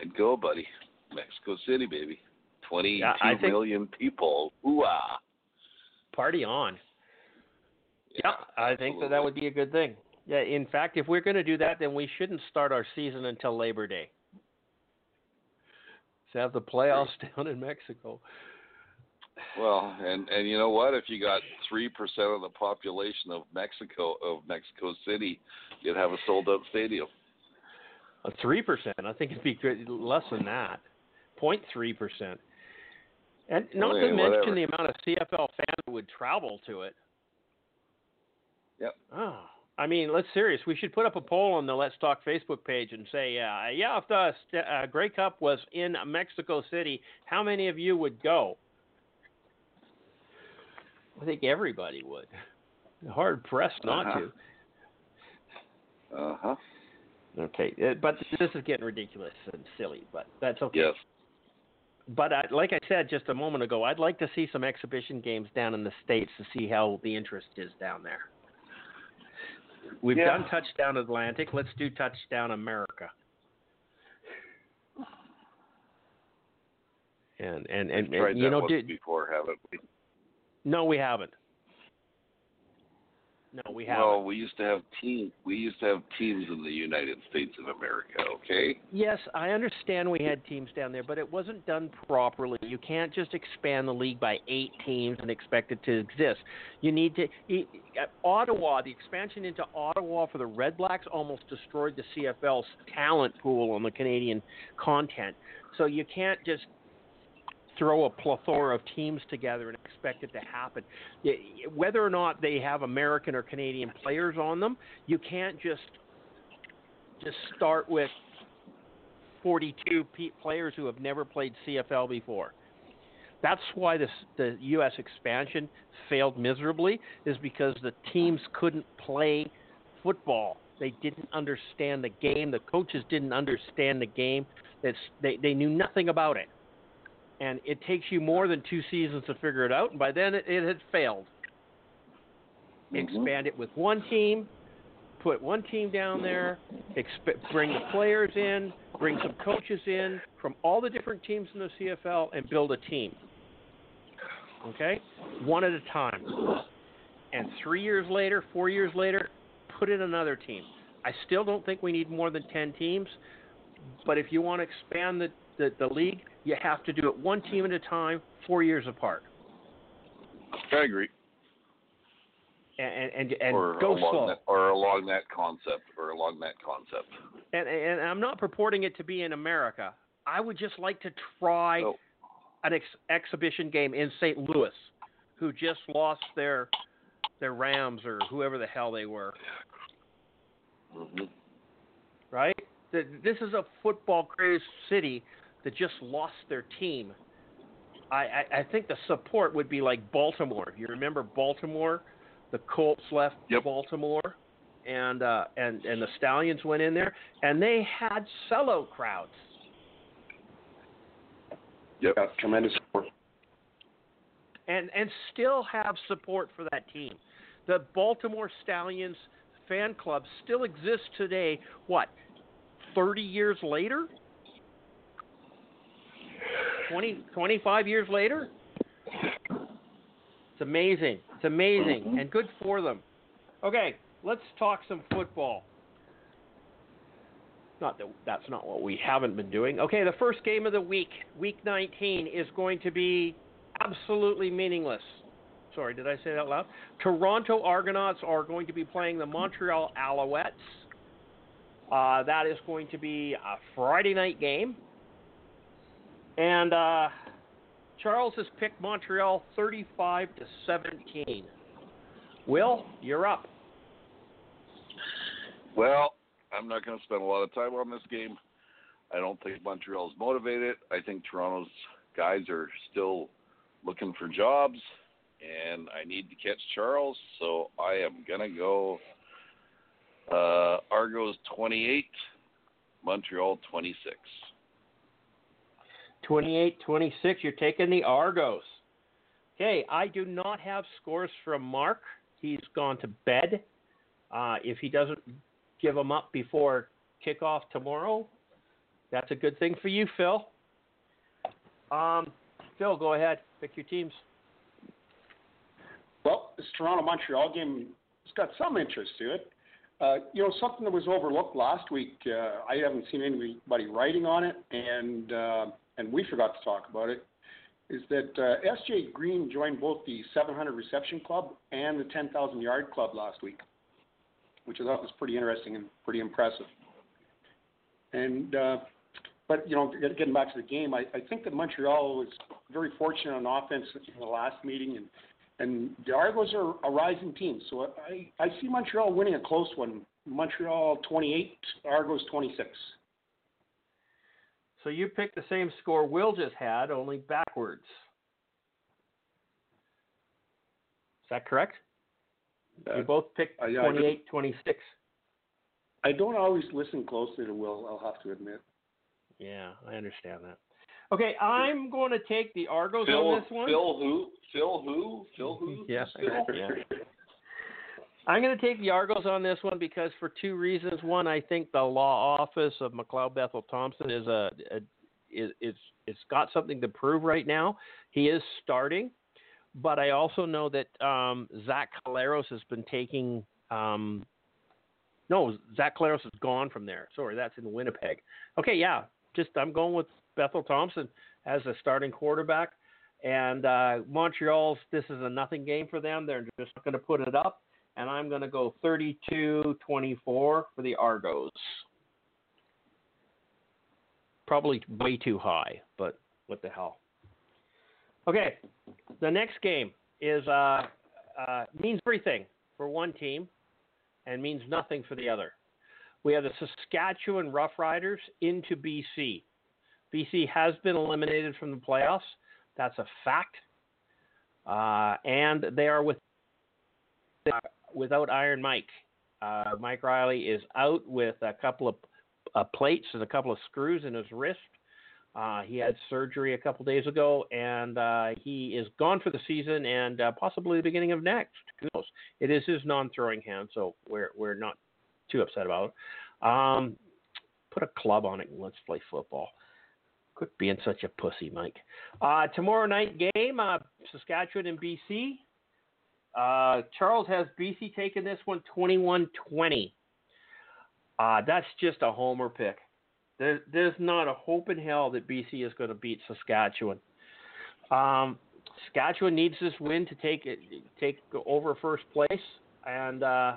I'd go, buddy. Mexico City, baby. Twenty-two Yeah, I think- million people. Ooh-ah. Party on. Yeah, I think that that would be a good thing. Yeah, in fact, if we're going to do that, then we shouldn't start our season until Labor Day. To have the playoffs [LAUGHS] down in Mexico. Well, and and you know what? If you got three percent of the population of Mexico of Mexico City, you'd have a sold out stadium. A Three percent. I think it'd be good, less than that. 03 percent. And not to mention whatever. the amount of CFL fans who would travel to it. Yep. Oh, I mean, let's serious. We should put up a poll on the Let's Talk Facebook page and say, uh, yeah, if the uh, Grey Cup was in Mexico City, how many of you would go? I think everybody would. Hard pressed not Uh-huh. to. Uh huh. Okay, but this is getting ridiculous and silly, but that's okay. Yes. But I, like I said just a moment ago, I'd like to see some exhibition games down in the states to see how the interest is down there. We've Yeah. done touchdown Atlantic. Let's do touchdown America. And and and, Tried and you know, dude, before, haven't we? no, we haven't. No, we haven't. Well, we used to have team. We used to have teams in the United States of America. Okay. Yes, I understand we had teams down there, but it wasn't done properly. You can't just expand the league by eight teams and expect it to exist. You need to. Ottawa, the expansion into Ottawa for the Red Blacks almost destroyed the CFL's talent pool on the Canadian content. So you can't just throw a plethora of teams together and expect it to happen. Whether or not they have American or Canadian players on them, you can't just just start with 42 players who have never played CFL before. That's why this, the U.S. expansion failed miserably, is because the teams couldn't play football. They didn't understand the game. The coaches didn't understand the game. It's, they, they knew nothing about it. And it takes you more than two seasons to figure it out. And by then, it, it had failed. Mhm. Expand it with one team, put one team down there, exp- bring the players in, bring some coaches in from all the different teams in the CFL, and build a team. Okay, one at a time. And three years later, four years later, put in another team. I still don't think we need more than ten teams, but if you want to expand the, the, the league, you have to do it one team at a time, four years apart, I agree. and and and or go along slow. that, or along that concept, or along that concept. and, and I'm not purporting it to be in America. I would just like to try Oh. an ex- exhibition game in St. Louis, who just lost their their Rams or whoever the hell they were, hmm right? This is a football crazed city that just lost their team. I, I, I think the support would be like Baltimore. You remember Baltimore? The Colts left Yep. Baltimore, and uh, and and the Stallions went in there, and they had sellout crowds. Yep. Got tremendous support. and and still have support for that team. The Baltimore Stallions fan club still exists today. What, 30 years later? 20, 25 years later? It's amazing. It's amazing, and good for them. Okay, let's talk some football. Not that that's not what we haven't been doing. Okay, the first game of the week, week 19, is going to be absolutely meaningless. Sorry, did I say that loud? Toronto Argonauts are going to be playing the Montreal Alouettes. Uh, that is going to be a Friday night game. And uh, Charles has picked Montreal 35 to 17. Will, you're up. Well, I'm not going to spend a lot of time on this game. I don't think Montreal's motivated. I think Toronto's guys are still looking for jobs, and I need to catch Charles, so I am going to go uh, Argos 28, Montreal 26. 28 26. You're taking the Argos. Okay, I do not have scores from Mark. He's gone to bed. Uh, if he doesn't give them up before kickoff tomorrow, that's a good thing for you, Phil. Um, Phil, go ahead. Pick your teams. Well, this Toronto Montreal game has got some interest to it. Uh, you know, something that was overlooked last week. Uh, I haven't seen anybody writing on it, and uh, and we forgot to talk about it. Is that uh, S.J. Green joined both the 700 reception club and the 10,000 yard club last week, which I thought was pretty interesting and pretty impressive. And uh, but you know, getting back to the game, I, I think that Montreal was very fortunate on offense in the last meeting, and and the Argos are a rising team. So I I see Montreal winning a close one. Montreal 28, Argos 26. So you picked the same score Will just had, only backwards. Is that correct? you both picked uh, yeah, I 28 26. I don't always listen closely to Will. I'll have to admit. Yeah, I understand that. Okay, I'm going to take the Argos Phil, on this one. Phil who? Phil who? Phil who? [LAUGHS] Yeah, Phil? yeah. I'm going to take the Argos on this one because for two reasons. One, I think the law office of McLeod Bethel Thompson is a, a is it's it's got something to prove right now. He is starting, but I also know that um, Zach Collaros has been taking. Um, no, Zach Collaros is gone from there. Sorry, that's in Winnipeg. Okay, yeah, just I'm going with Bethel Thompson as a starting quarterback. And uh, Montreal's this is a nothing game for them. They're just going to put it up and I'm going to go 32 24 for the Argos. Probably way too high, but what the hell. Okay, the next game is uh, uh, means everything for one team and means nothing for the other. We have the Saskatchewan Roughriders into BC. BC has been eliminated from the playoffs. That's a fact. Uh, and they are with without Iron Mike. Uh, Mike Reilly is out with a couple of uh, plates and a couple of screws in his wrist. Uh, he had surgery a couple days ago, and uh, he is gone for the season and uh, possibly the beginning of next. Who knows? It is his non-throwing hand, so we're we're not too upset about it. Um, put a club on it and let's play football. Quit being such a pussy, Mike. Uh, tomorrow night game, Saskatchewan and BC. Uh, Charles has BC taking this one 21 20. Uh, that's just a homer pick. There, there's not a hope in hell that BC is going to beat Saskatchewan. Um, Saskatchewan needs this win to take it, take over first place, and uh,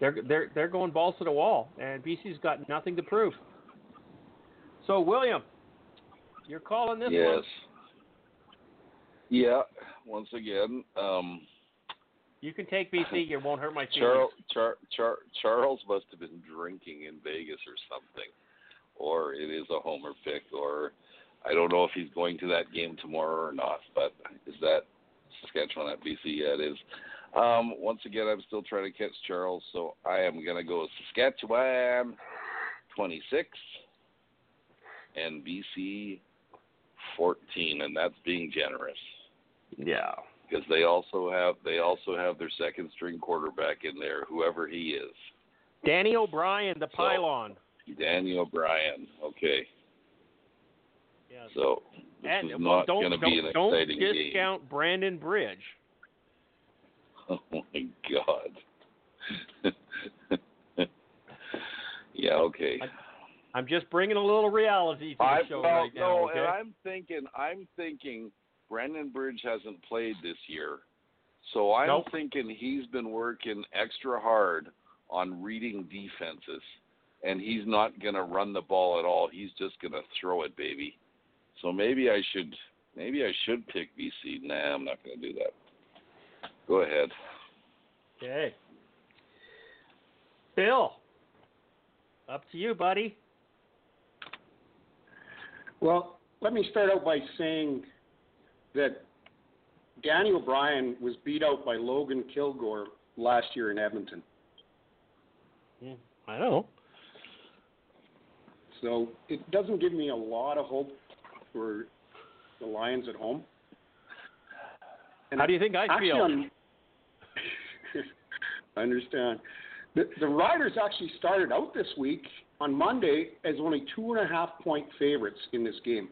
they're they're they're going balls to the wall, and BC's got nothing to prove. So William, you're calling this one. yes. one. Yeah. Once again, um, You can take BC. You [LAUGHS] won't hurt my feelings. Charles, Char, Char, Charles must have been drinking in Vegas or something, or it is a homer pick, or I don't know if he's going to that game tomorrow or not. But is that Saskatchewan at BC? Yeah, it is. Um, once again, I'm still trying to catch Charles, so I am going to go Saskatchewan 26 and BC 14, and that's being generous Yeah. Because they also have they also have their second string quarterback in there, whoever he is, Danny O'Brien, the So- pylon. Danny O'Brien. Okay, Yes. so this and is well, not going to be don't, an don't exciting game. discount Brandon Bridge. [LAUGHS] Oh my God. [LAUGHS] yeah. Okay. I'm just bringing a little reality to the I show well, right now. no, okay? and I'm thinking, I'm thinking, Brandon Bridge hasn't played this year, so I'm Nope. thinking he's been working extra hard on reading defenses, and he's not going to run the ball at all. He's just going to throw it, baby. So maybe I should, maybe I should pick BC. Nah, I'm not going to do that. Go ahead. Okay. Bill, up to you, buddy. Well, let me start out by saying that Danny O'Brien was beat out by Logan Kilgore last year in Edmonton. Hmm, I know. So it doesn't give me a lot of hope for the Lions at home. And How do you think I feel? [LAUGHS] I understand. The, the Riders actually started out this week on Monday as only two and a half point favorites in this game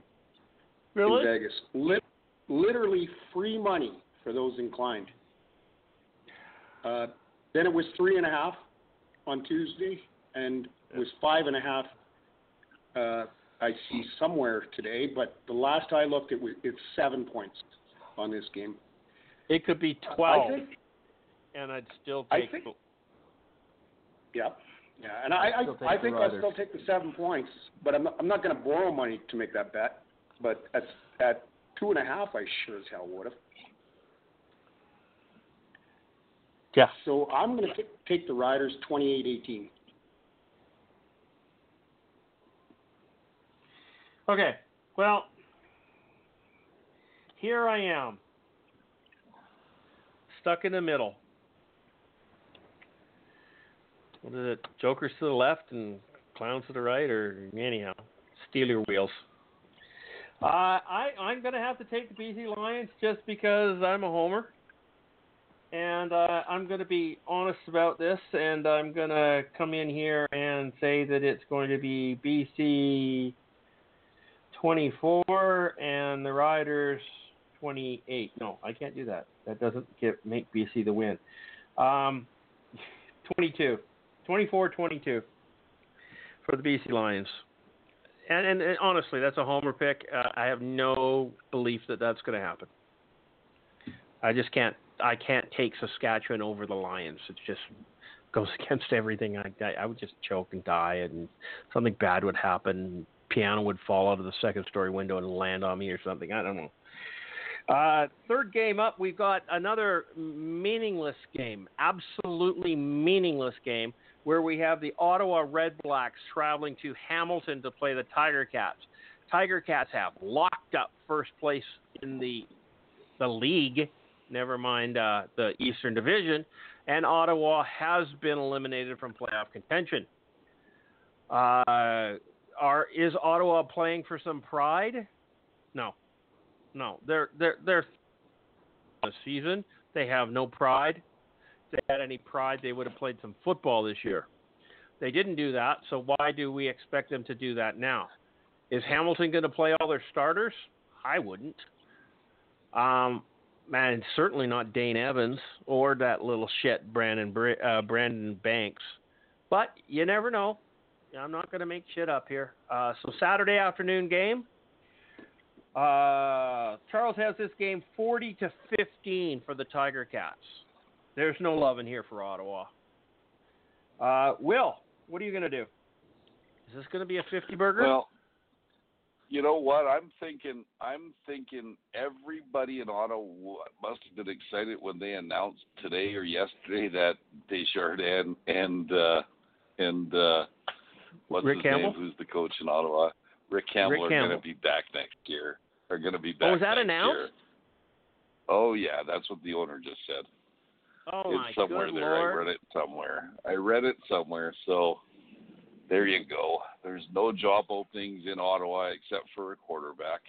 Really? in Vegas. Lit, literally free money for those inclined. Uh, then it was three and a half on Tuesday, and it was five and a half. Uh, I see somewhere today, but the last I looked, it was it's seven points on this game. It could be 12, think, and I'd still I take. think- yeah, Yeah, and I Still I, I think I'll still take the seven points, but I'm not, I'm not going to borrow money to make that bet. But at at two and a half, I sure as hell would have. Yeah. So I'm going to take the Riders 28-18. Okay. Well, here I am, stuck in the middle. What is it? Jokers to the left and clowns to the right, or anyhow, Stealers Wheels. Uh, I I'm gonna have to take the BC Lions just because I'm a homer, and uh, I'm gonna be honest about this, and I'm gonna come in here and say that it's going to be BC 24 and the Riders 28. No, I can't do that. That doesn't get make BC the win. Um, 22, 24, 22 for the BC Lions. And, and, and honestly, that's a homer pick. Uh, I have no belief that that's going to happen. I just can't. I can't take Saskatchewan over the Lions. It just [LAUGHS] goes against everything. I, I, I would just choke and die, and something bad would happen. Piano would fall out of the second story window and land on me or something. I don't know. Uh, third game up, we've got another meaningless game, absolutely meaningless game, where we have the Ottawa Red Blacks traveling to Hamilton to play the Tiger Cats. Tiger Cats have locked up first place in the the league, never mind uh, the Eastern Division, and Ottawa has been eliminated from playoff contention. Uh, are is Ottawa playing for some pride? No, no. They're they're they're the season. They have no pride. They had any pride, they would have played some football this year. They didn't do that, so why do we expect them to do that now? Is Hamilton going to play all their starters? I wouldn't. Um, man, certainly not Dane Evans or that little shit Brandon uh, Brandon Banks. But you never know. I'm not going to make shit up here. Uh, so Saturday afternoon game. Uh, Charles has this game 40 to 15 for the Tiger Cats. There's no love in here for Ottawa. Uh, Will, what are you going to do? Is this going to be a 50 burger? Well, you know what? I'm thinking. I'm thinking everybody in Ottawa must have been excited when they announced today or yesterday that Desjardins and uh, and uh, what's Rick his Campbell? name? Who's the coach in Ottawa? Rick Campbell Rick are going to be back next year. Are going to be back. Oh, is that next announced? Year. Oh yeah, that's what the owner just said. Oh it's my somewhere good there. lord! I read it somewhere. I read it somewhere. So there you go. There's no job openings in Ottawa except for a quarterback,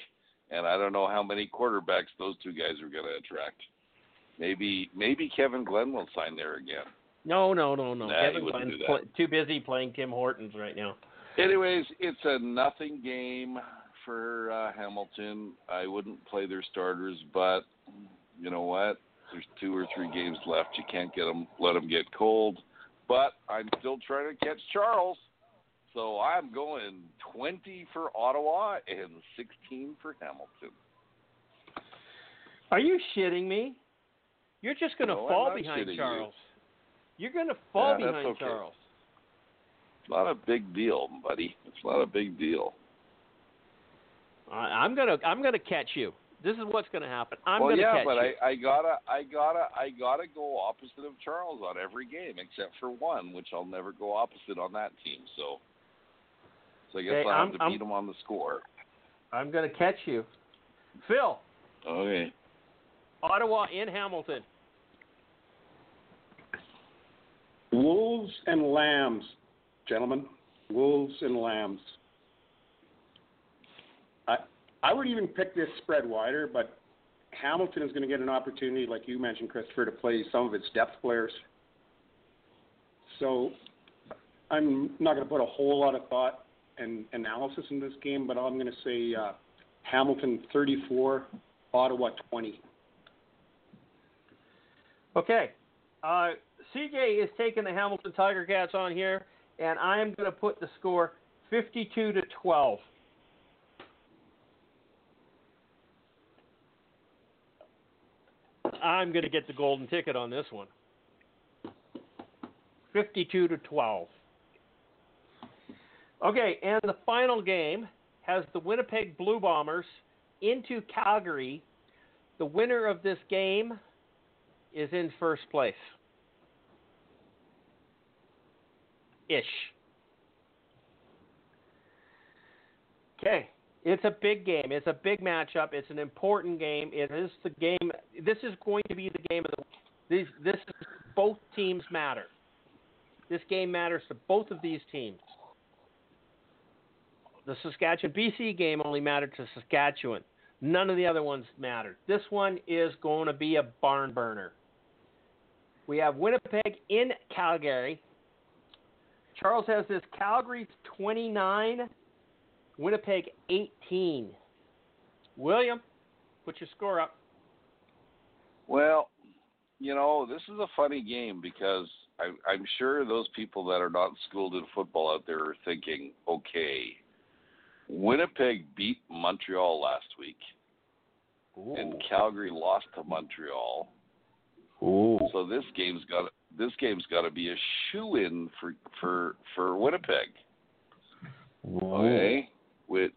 and I don't know how many quarterbacks those two guys are going to attract. Maybe maybe Kevin Glenn will sign there again. No, no, no, no. Nah, Kevin Glenn's pl- too busy playing Tim Hortons right now. Anyways, it's a nothing game for uh, Hamilton. I wouldn't play their starters, but you know what? There's two or three games left. You can't get them, let them get cold. But I'm still trying to catch Charles, so I'm going 20 for Ottawa and 16 for Hamilton. Are you shitting me? You're just going to No, fall behind shitting you. Charles. You're going to fall Yeah, behind okay. Charles. It's not a big deal, buddy. It's not a big deal. I'm gonna I'm gonna catch you. This is what's gonna happen. I'm well, gonna yeah, catch but you. I, I gotta, I gotta, I gotta go opposite of Charles on every game except for one, which I'll never go opposite on that team. So, so I guess Okay, I'll I'm- have to I'm- beat him on the score. I'm gonna catch you. Phil, Okay. Ottawa in Hamilton. Wolves and Lambs, gentlemen. Wolves and Lambs. I would even pick this spread wider, but Hamilton is going to get an opportunity, like you mentioned, Christopher, to play some of its depth players. So I'm not going to put a whole lot of thought and analysis in this game, but I'm going to say uh, Hamilton 34, Ottawa 20. Okay. Uh, CJ is taking the Hamilton Tiger Cats on here, and I am going to put the score 52 to 12. I'm going to get the golden ticket on this one. 52 to 12. Okay, and the final game has the Winnipeg Blue Bombers into Calgary. The winner of this game is in first place. Ish. Okay, it's a big game. It's a big matchup. It's an important game. It is the game. This is going to be the game of the. These, this is both teams matter. This game matters to both of these teams. The Saskatchewan BC game only mattered to Saskatchewan. None of the other ones mattered. This one is going to be a barn burner. We have Winnipeg in Calgary. Charles has this Calgary 29, Winnipeg 18. William, put your score up. Well, you know, this is a funny game because I, I'm sure those people that are not schooled in football out there are thinking, okay, Winnipeg beat Montreal last week, Ooh. and Calgary lost to Montreal. Ooh. So this game's got this game's got to be a shoe in for for for Winnipeg. Okay, which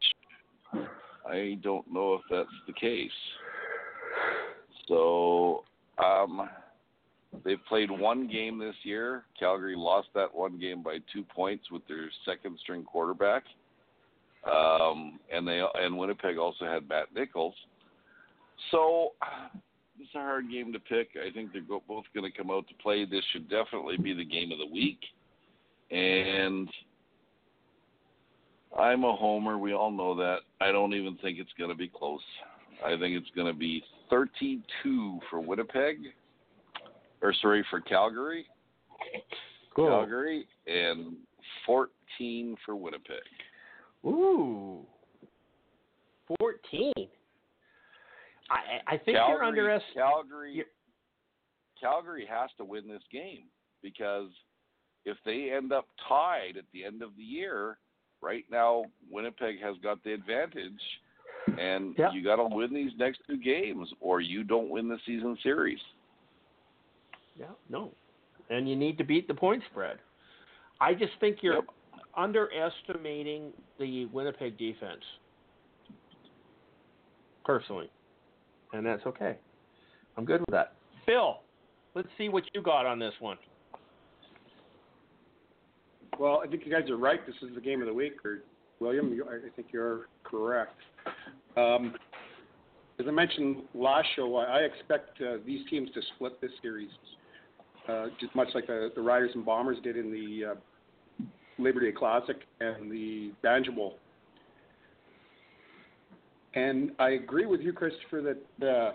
I don't know if that's the case. So, um, they've played one game this year. Calgary lost that one game by two points with their second string quarterback. Um, and they and Winnipeg also had Matt Nichols. So it's a hard game to pick. I think they're both going to come out to play. This should definitely be the game of the week. And I'm a homer. We all know that. I don't even think it's going to be close. I think it's going to be 32 for Winnipeg, or sorry, for Calgary. Cool. Calgary, and 14 for Winnipeg. Ooh. 14. I, I think Calgary, you're underestimating. Calgary, you're- Calgary has to win this game because if they end up tied at the end of the year, right now Winnipeg has got the advantage, and you got to win these next two games, or you don't win the season series. Yeah, no. And you need to beat the point spread. I just think you're Yep. underestimating the Winnipeg defense. Personally. And that's okay. I'm good with that. Phil, let's see what you got on this one. Well, I think you guys are right. This is the game of the week. Or William, you, I think you're correct. Um, as I mentioned last show, I, expect uh, these teams to split this series, uh, just much like the, the Riders and Bombers did in the uh, Labor Day Classic and the Banjo Bowl. And I agree with you, Christopher, that the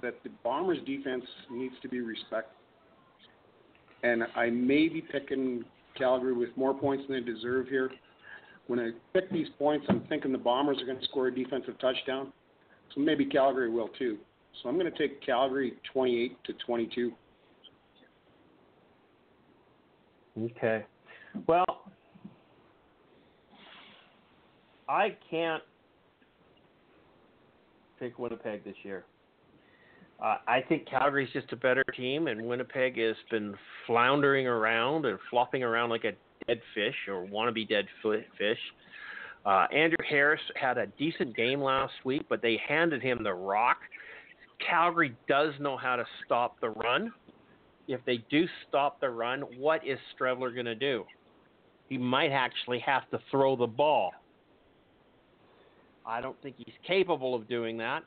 that the Bombers' defense needs to be respected and I may be picking Calgary with more points than they deserve here. When I pick these points, I'm thinking the Bombers are going to score a defensive touchdown, so maybe Calgary will too. So I'm going to take Calgary 28 to 22. Okay. Well, I can't pick Winnipeg this year. Uh, I think Calgary's just a better team, and Winnipeg has been floundering around and flopping around like a dead fish or wannabe dead fish. Uh, Andrew Harris had a decent game last week, but they handed him the rock. Calgary does know how to stop the run. If they do stop the run, what is Streveler going to do? He might actually have to throw the ball. I don't think he's capable of doing that.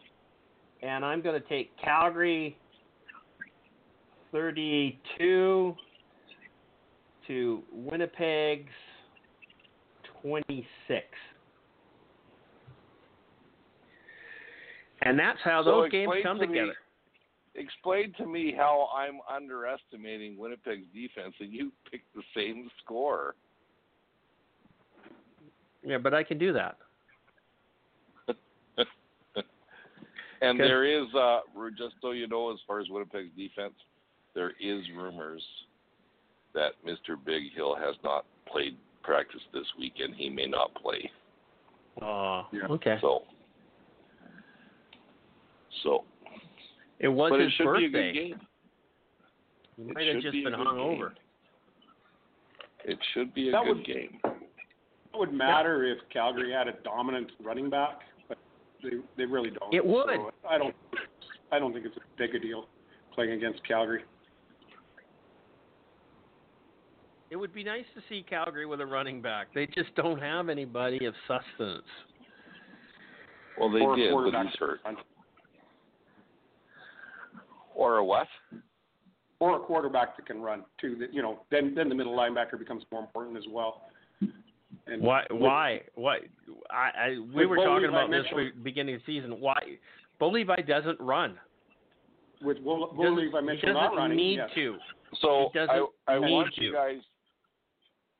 And I'm going to take Calgary 32 to Winnipeg's 26. And that's how So those games come to me- together. Explain to me how I'm underestimating Winnipeg's defense, and you picked the same score. Yeah, but I can do that. And Okay. there is, uh, just so you know, as far as Winnipeg's defense, there is rumors that Mr. Bighill has not played practice this week, and he may not play. Oh, Yeah. okay. So, so, It was but his it should birthday. be a good game. He It might have should just be a been good hung game. over. It should be a That good would- game. It would matter if Calgary had a dominant running back, but they they really don't. It would. So I don't I don't think it's a big a deal playing against Calgary. It would be nice to see Calgary with a running back. They just don't have anybody of sustenance. Well, they or did, but he's hurt. Or a what? Or a quarterback that can run too. That you know, then then the middle linebacker becomes more important as well. And Why? with- Why? Why? I, I we were Bo talking about this Mitchell- for beginning of the season. Why? Bo Levi doesn't run. With Will, He Will doesn't, Levi he Mitchell doesn't running, need yes. to. So He I doesn't I need want to. you guys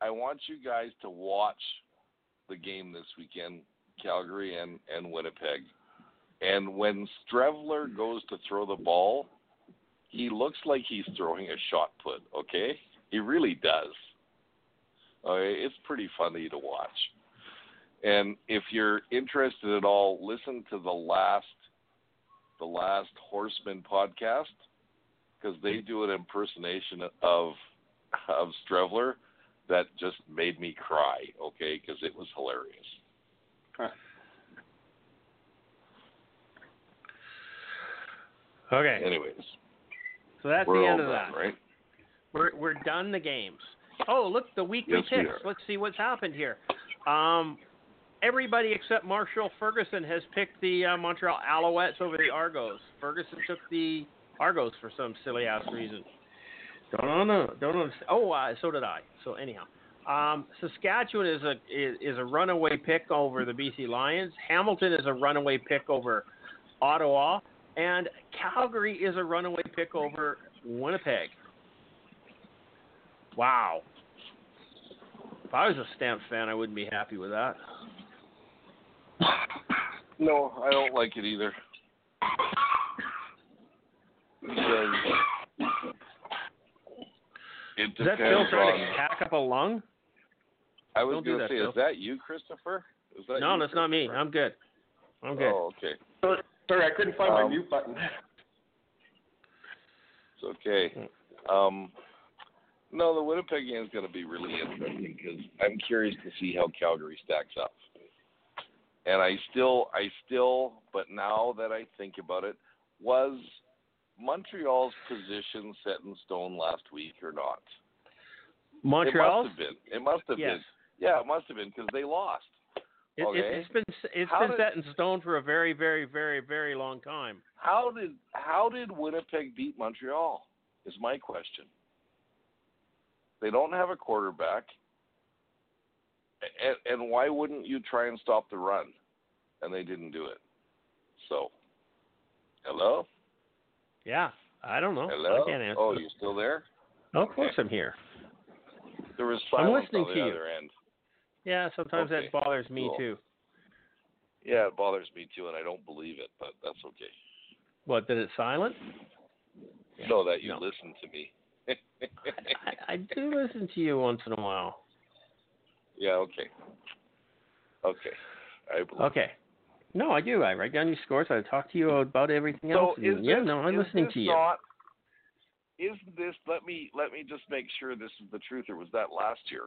I want you guys to watch the game this weekend, Calgary and and Winnipeg. And when Streveler goes to throw the ball, he looks like he's throwing a shot put, okay? He really does. Okay, it's pretty funny to watch. And if you're interested at all, listen to the last the last Horseman podcast because they do an impersonation of of Streveler that just made me cry. Okay, because it was hilarious. Okay, Anyways, so that's the end of done, that. right? We're we're done the games. Oh, look, the weekly Yes, we picks. are. Let's see what's happened here. Um, everybody except Marshall Ferguson has picked the uh, Montreal Alouettes over the Argos. Ferguson took the Argos for some silly ass reason. Don't know. Don't know. Oh, uh, so did I. So anyhow, um, Saskatchewan is a is, is a runaway pick over the BC Lions. Hamilton is a runaway pick over Ottawa, and Calgary is a runaway pick over Winnipeg. Wow. If I was a Stamps fan, I wouldn't be happy with that. No, I don't like it either. Because it Is that depends Phil trying on. to hack up a lung? I was Don't do going to that, say, Phil. is that you, Christopher? Is that No, you, that's not me. I'm good. I'm good. Oh, okay. Sorry, I couldn't find my Um, mute button. It's okay. Um, no, the Winnipeg game is going to be really interesting because I'm curious to see how Calgary stacks up. And I still, I still, but now that I think about it, was Montreal's position set in stone last week or not? Montreal. It must have been. It must have Yes. been. Yeah, it must have been because they lost. It, Okay. it, has been it's How been did- set in stone for a very, very, very, very long time. How did how did Winnipeg beat Montreal? Is my question. They don't have a quarterback, and, and why wouldn't you try and stop the run? And they didn't do it. So, hello, Yeah, I don't know. hello. I can't answer. Oh, you still there? Oh, of course, I'm here. There was I'm silence listening on the to you. other end. Yeah, sometimes Okay, that bothers me cool. too. Yeah, it bothers me too, and I don't believe it, but that's okay. What? Did it silent? Yeah, Know that you no. listen to me. [LAUGHS] I, I do listen to you once in a while. Yeah. Okay. Okay. I believe. Okay. No, I do. I write down your scores. I talk to you about everything So else. is and yeah, no, I'm is listening this to you. Not, is this? Let me let me just make sure this is the truth, or was that last year?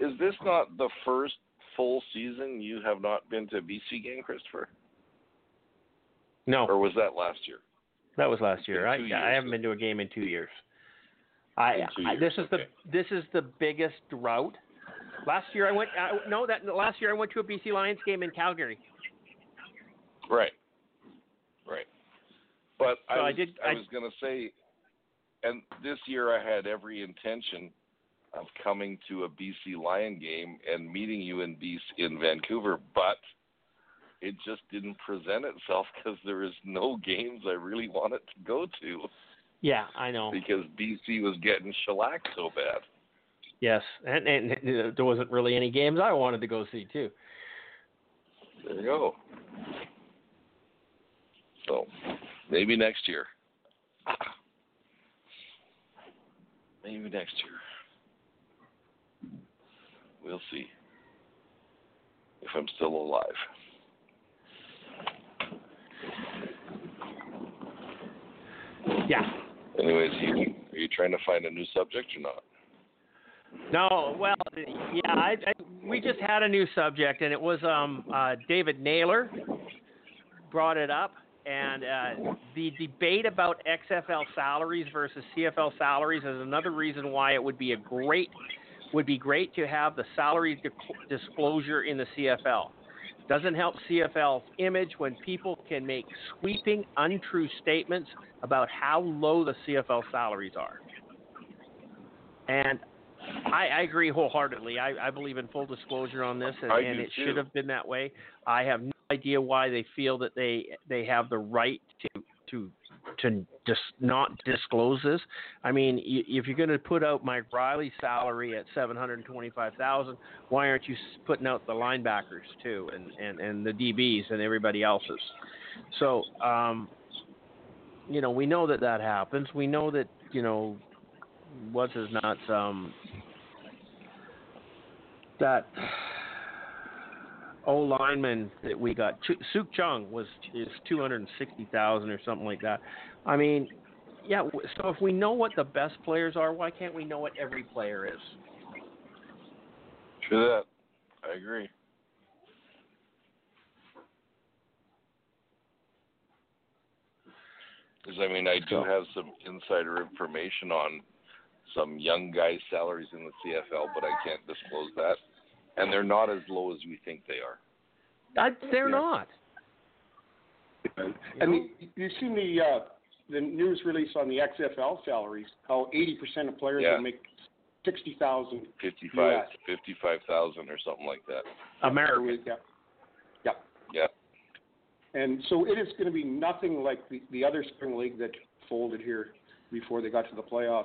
Is this not the first full season you have not been to a BC game, Christopher, no, or was that last year? that was last year. I two I haven't been to a game in two years. I, In two I this years, is the this is the biggest drought. Last year I went. Uh, no, that last year I went to a BC Lions game in Calgary. Right. Right. But I So I was, did- I I- was going to say, and this year I had every intention of coming to a BC Lion game and meeting you in BC in Vancouver, but it just didn't present itself [LAUGHS] because there was no games I really wanted to go to Yeah, I know. because BC was getting shellacked so bad. Yes, and, and there wasn't really any games I wanted to go see too. There you go. So maybe next year. Maybe next year. We'll see if I'm still alive. Yeah. Anyways, you, are you trying to find a new subject or not? No, well, yeah, I, I, we just had a new subject, and it was um, uh, David Naylor brought it up, and uh, the debate about XFL salaries versus CFL salaries is another reason why it would be a great would be great to have the salary di- disclosure in the CFL. Doesn't help CFL's image when people can make sweeping, untrue statements about how low the CFL salaries are. And I, I agree wholeheartedly. I, I believe in full disclosure on this, and, and it too. should have been that way. I have no idea why they feel that they they have the right to to to just not disclose this. I mean, if you're going to put out Mike Reilly's salary at seven hundred twenty-five thousand, why aren't you putting out the linebackers too, and and and the DBs and everybody else's? So, um, you know, we know that that happens. We know that you know what's his nuts um that O lineman that we got Ch- Sukh Chungh was is two hundred and sixty thousand or something like that. I mean, yeah. So if we know what the best players are, why can't we know what every player is? True that. I agree. Because I mean, I do have some insider information on some young guys' salaries in the CFL, but I can't disclose that, and they're not as low as we think they are. I, they're Yeah. not. And the, you've seen the uh, the news release on the XFL salaries. How 80% of players Yeah. will make 60,000 Fifty-five, US. fifty-five thousand or something like that. American. Yeah. Yeah. Yeah. And so it is going to be nothing like the, the other spring league that folded here before they got to the playoffs.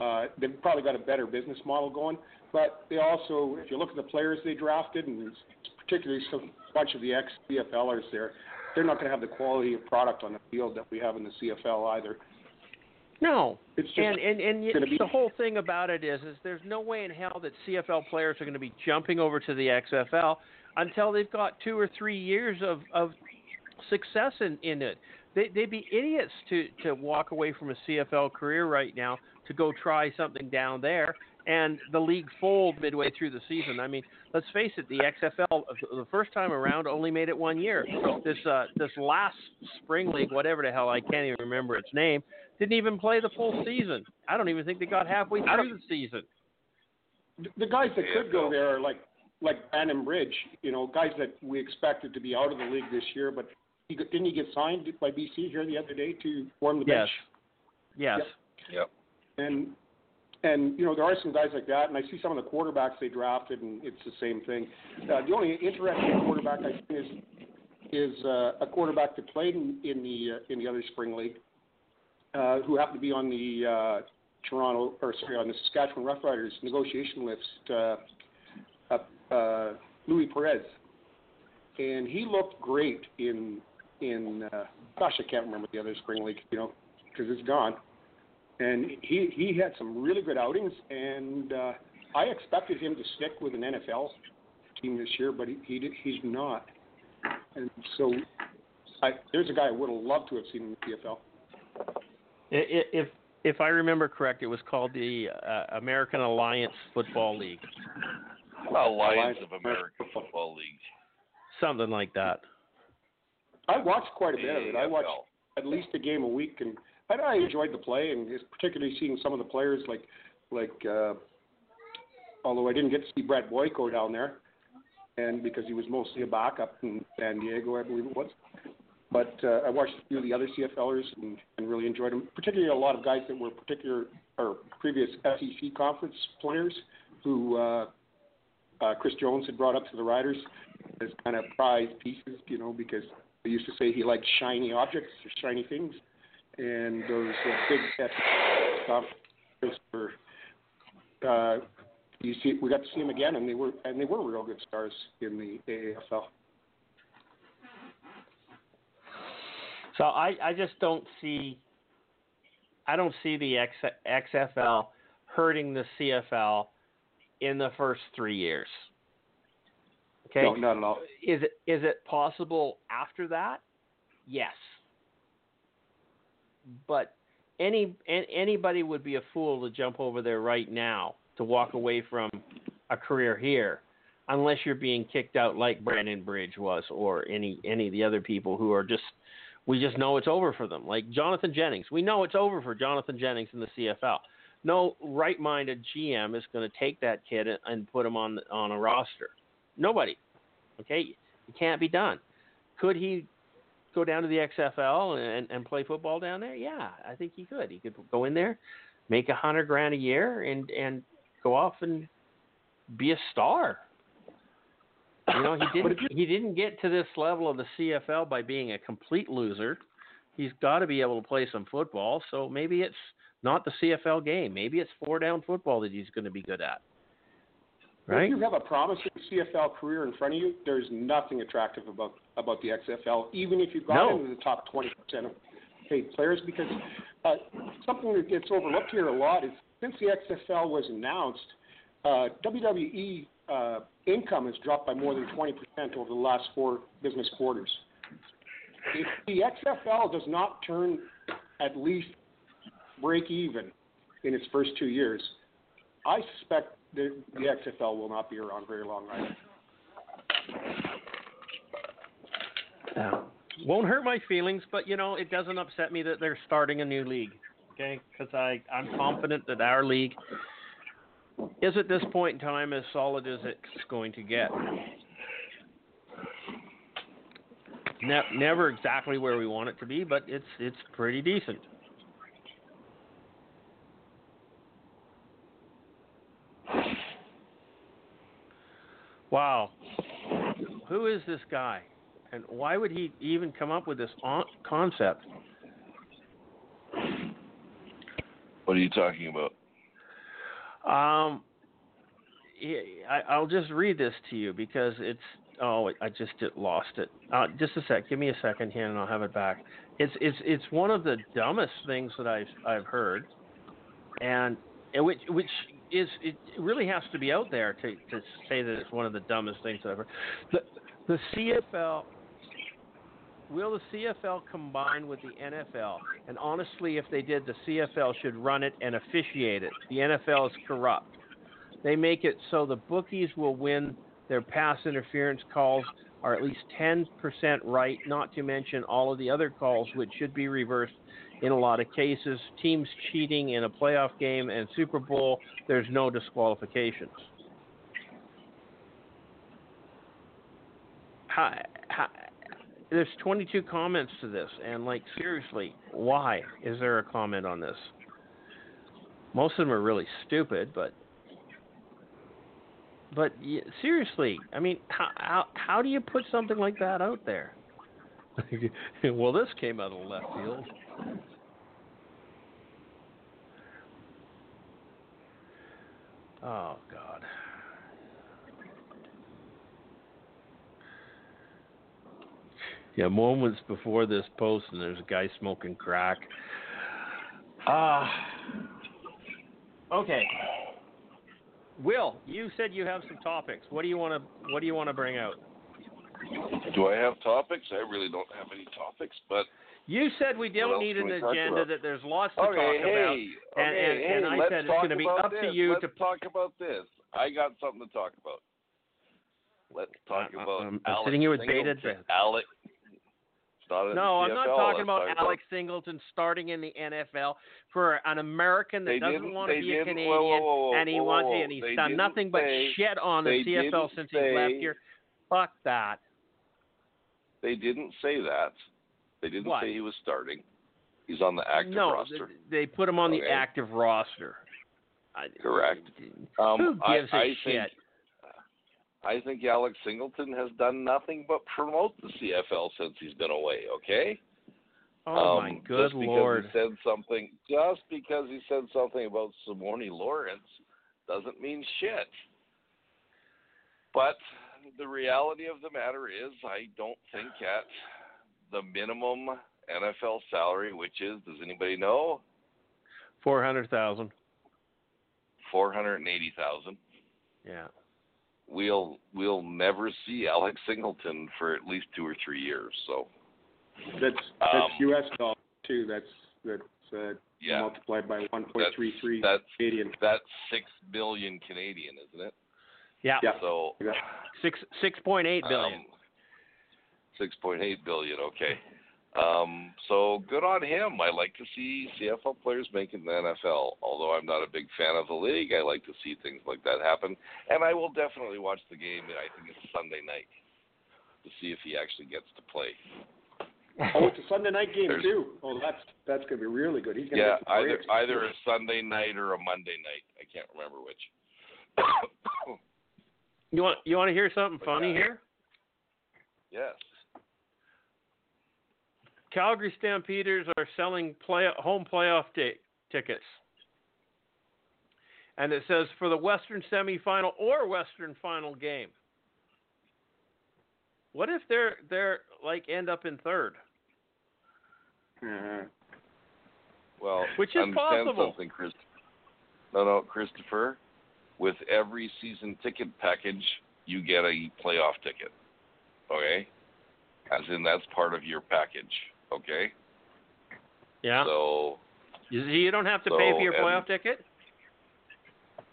Uh, they've probably got a better business model going, but they also, if you look at the players they drafted, and particularly some bunch of the ex CFLers there, they're not going to have the quality of product on the field that we have in the CFL either. No. It's just And and and be- the whole thing about it is, is there's no way in hell that CFL players are going to be jumping over to the XFL until they've got two or three years of of success in in it. They they'd be idiots to to walk away from a CFL career right now to go try something down there and the league fold midway through the season. I mean, let's face it, the XFL the first time around only made it one year. This uh this last spring league, whatever the hell I can't even remember its name, didn't even play the full season. I don't even think they got halfway through the season. the guys that could go there are like like Brandon Bridge, you know, guys that we expected to be out of the league this year, but he, didn't he get signed by BC here the other day to form the Yes. bench? Yes. Yep. And and you know there are some guys like that, and I see some of the quarterbacks they drafted, and it's the same thing. Uh, the only interesting quarterback I think is is uh, a quarterback that played in, in the uh, in the other spring league, uh, who happened to be on the uh, Toronto or sorry on the Saskatchewan Roughriders negotiation list, uh, uh, uh, Louis Perez, and he looked great in in uh, gosh I can't remember the other spring league, you know, because it's gone and he he had some really good outings, and uh, I expected him to stick with an NFL team this year, but he, he did, he's not. And so, I, there's a guy I would have loved to have seen in the CFL. I- i- If if I remember correct, it was called the uh, American Alliance Football League, Alliance of American Football League. something like that. I watched quite a bit of it. I watched at least a game a week, and I, I enjoyed the play, and particularly seeing some of the players like like. Uh, although I didn't get to see Brett Boyko down there, and because he was mostly a backup in San Diego, I believe it was. But uh, I watched a few of the other CFLers and, and really enjoyed them. Particularly a lot of guys that were particular or previous SEC conference players who uh, uh, Chris Jones had brought up to the Riders as kind of prize pieces, you know, because they used to say he liked shiny objects or shiny things, and those uh, big conferences were. Uh, you see, we got to see them again, and they were and they were real good stars in the AAFL. So I, I just don't see I don't see the X, XFL hurting the CFL in the first three years. Okay, No, not at all. is it is it possible after that? Yes, but any an- anybody would be a fool to jump over there right now to walk away from a career here, unless you're being kicked out like Brandon Bridge was, or any any of the other people who are just we just know it's over for them. Like Jonathan Jennings, we know it's over for Jonathan Jennings in the CFL. No right-minded GM is going to take that kid and put him on on a roster. Nobody. Okay, it can't be done. Could he go down to the XFL and, and play football down there? Yeah, I think he could. He could go in there, make a hundred grand a year, and and go off and be a star. You know, he [COUGHS] didn't he didn't get to this level of the CFL by being a complete loser. He's got to be able to play some football. So maybe it's not the CFL game. Maybe it's four down football that he's going to be good at. Right? If you have a promising CFL career in front of you, there's nothing attractive about about the XFL, even if you got No. into the top 20% of paid players, because uh, something that gets overlooked here a lot is since the XFL was announced, uh, WWE uh, income has dropped by more than 20% over the last four business quarters. If the XFL does not turn at least break even in its first two years, I suspect the, the XFL will not be around very long either. Yeah. Won't hurt my feelings, but you know, it doesn't upset me that they're starting a new league. Okay, because I I'm confident that our league is at this point in time as solid as it's going to get. Ne- never exactly where we want it to be, but it's it's pretty decent. Wow. Who is this guy? And why would he even come up with this concept? What are you talking about? Um, I, I'll just read this to you because it's. Oh, I just lost it. Uh, just a sec. Give me a second here, and I'll have it back. It's it's it's one of the dumbest things that I've I've heard, and, and which which is it really has to be out there to to say that it's one of the dumbest things I've. The the CFL. Will the CFL combine with the NFL? And honestly, if they did, the CFL should run it and officiate it. The NFL is corrupt. They make it so the bookies will win their pass interference calls are at least 10% right, not to mention all of the other calls, which should be reversed in a lot of cases. Teams cheating in a playoff game and Super Bowl, there's no disqualifications. How, there's 22 comments to this, and like seriously, why is there a comment on this? Most of them are really stupid, but but seriously, I mean, how, how how do you put something like that out there? [LAUGHS] well, this came out of left field. Oh God. Yeah, moments before this post, and there's a guy smoking crack. Ah. okay. Will, you said you have some topics. What do you want to What do you want to bring out? Do I have topics? I really don't have any topics, but You said we don't need an agenda. That there's lots to okay, talk hey, about. okay, and- and- hey, and I said it's gonna be about up to this. you let's to- talk about this. I got something to talk about. Let's talk I- I- about I'm- I'm Alex sitting here with Singleton. bated breath. Alex. It's not in No, I'm not talking about Alex Singleton starting in the NFL for an American that They doesn't want to be a Canadian, whoa, whoa, whoa, and he wants and he's done nothing but say- shit on the CFL since he's left here. Fuck that. They didn't say that. They didn't say he was starting. He's on the active no, roster. th- they put him on the active roster. Correct. Um, Who gives I, a I shit? Think, I think Alex Singleton has done nothing but promote the CFL since he's been away. Okay. oh um, my good just because. He said something. Just because he said something about Simoni Lawrence doesn't mean shit. But the reality of the matter is, I don't think at the minimum NFL salary, which is, does anybody know, Four hundred thousand. four hundred and eighty thousand. Yeah. We'll we'll never see Alex Singleton for at least two or three years. So That's that's Um, U.S. dollars too. That's that's uh, Yeah. multiplied by 1.33 That's Canadian. that's six billion Canadian, isn't it? Yeah. Yeah. So Yeah. Six six point eight billion. Um, Six point eight billion. Okay. Um, so good on him. I like to see CFL players making the NFL. Although I'm not a big fan of the league, I like to see things like that happen. And I will definitely watch the game. I think it's Sunday night to see if he actually gets to play. Oh, it's a Sunday night game There's- too. Oh, that's that's gonna be really good. He's gonna Yeah, either breaks. either a Sunday night or a Monday night. I can't remember which. [COUGHS] You want you want to hear something funny here? yes. Calgary Stampeders are selling play home playoff ti- tickets. And it says for the Western semifinal or Western final game. What if they're they're like end up in third? Uh, Well, Which is understand possible. something, Chris. No, no, Christopher. With every season ticket package, you get a playoff ticket. Okay, as in that's part of your package. Okay, Yeah. so you, you don't have to pay for your and- playoff ticket?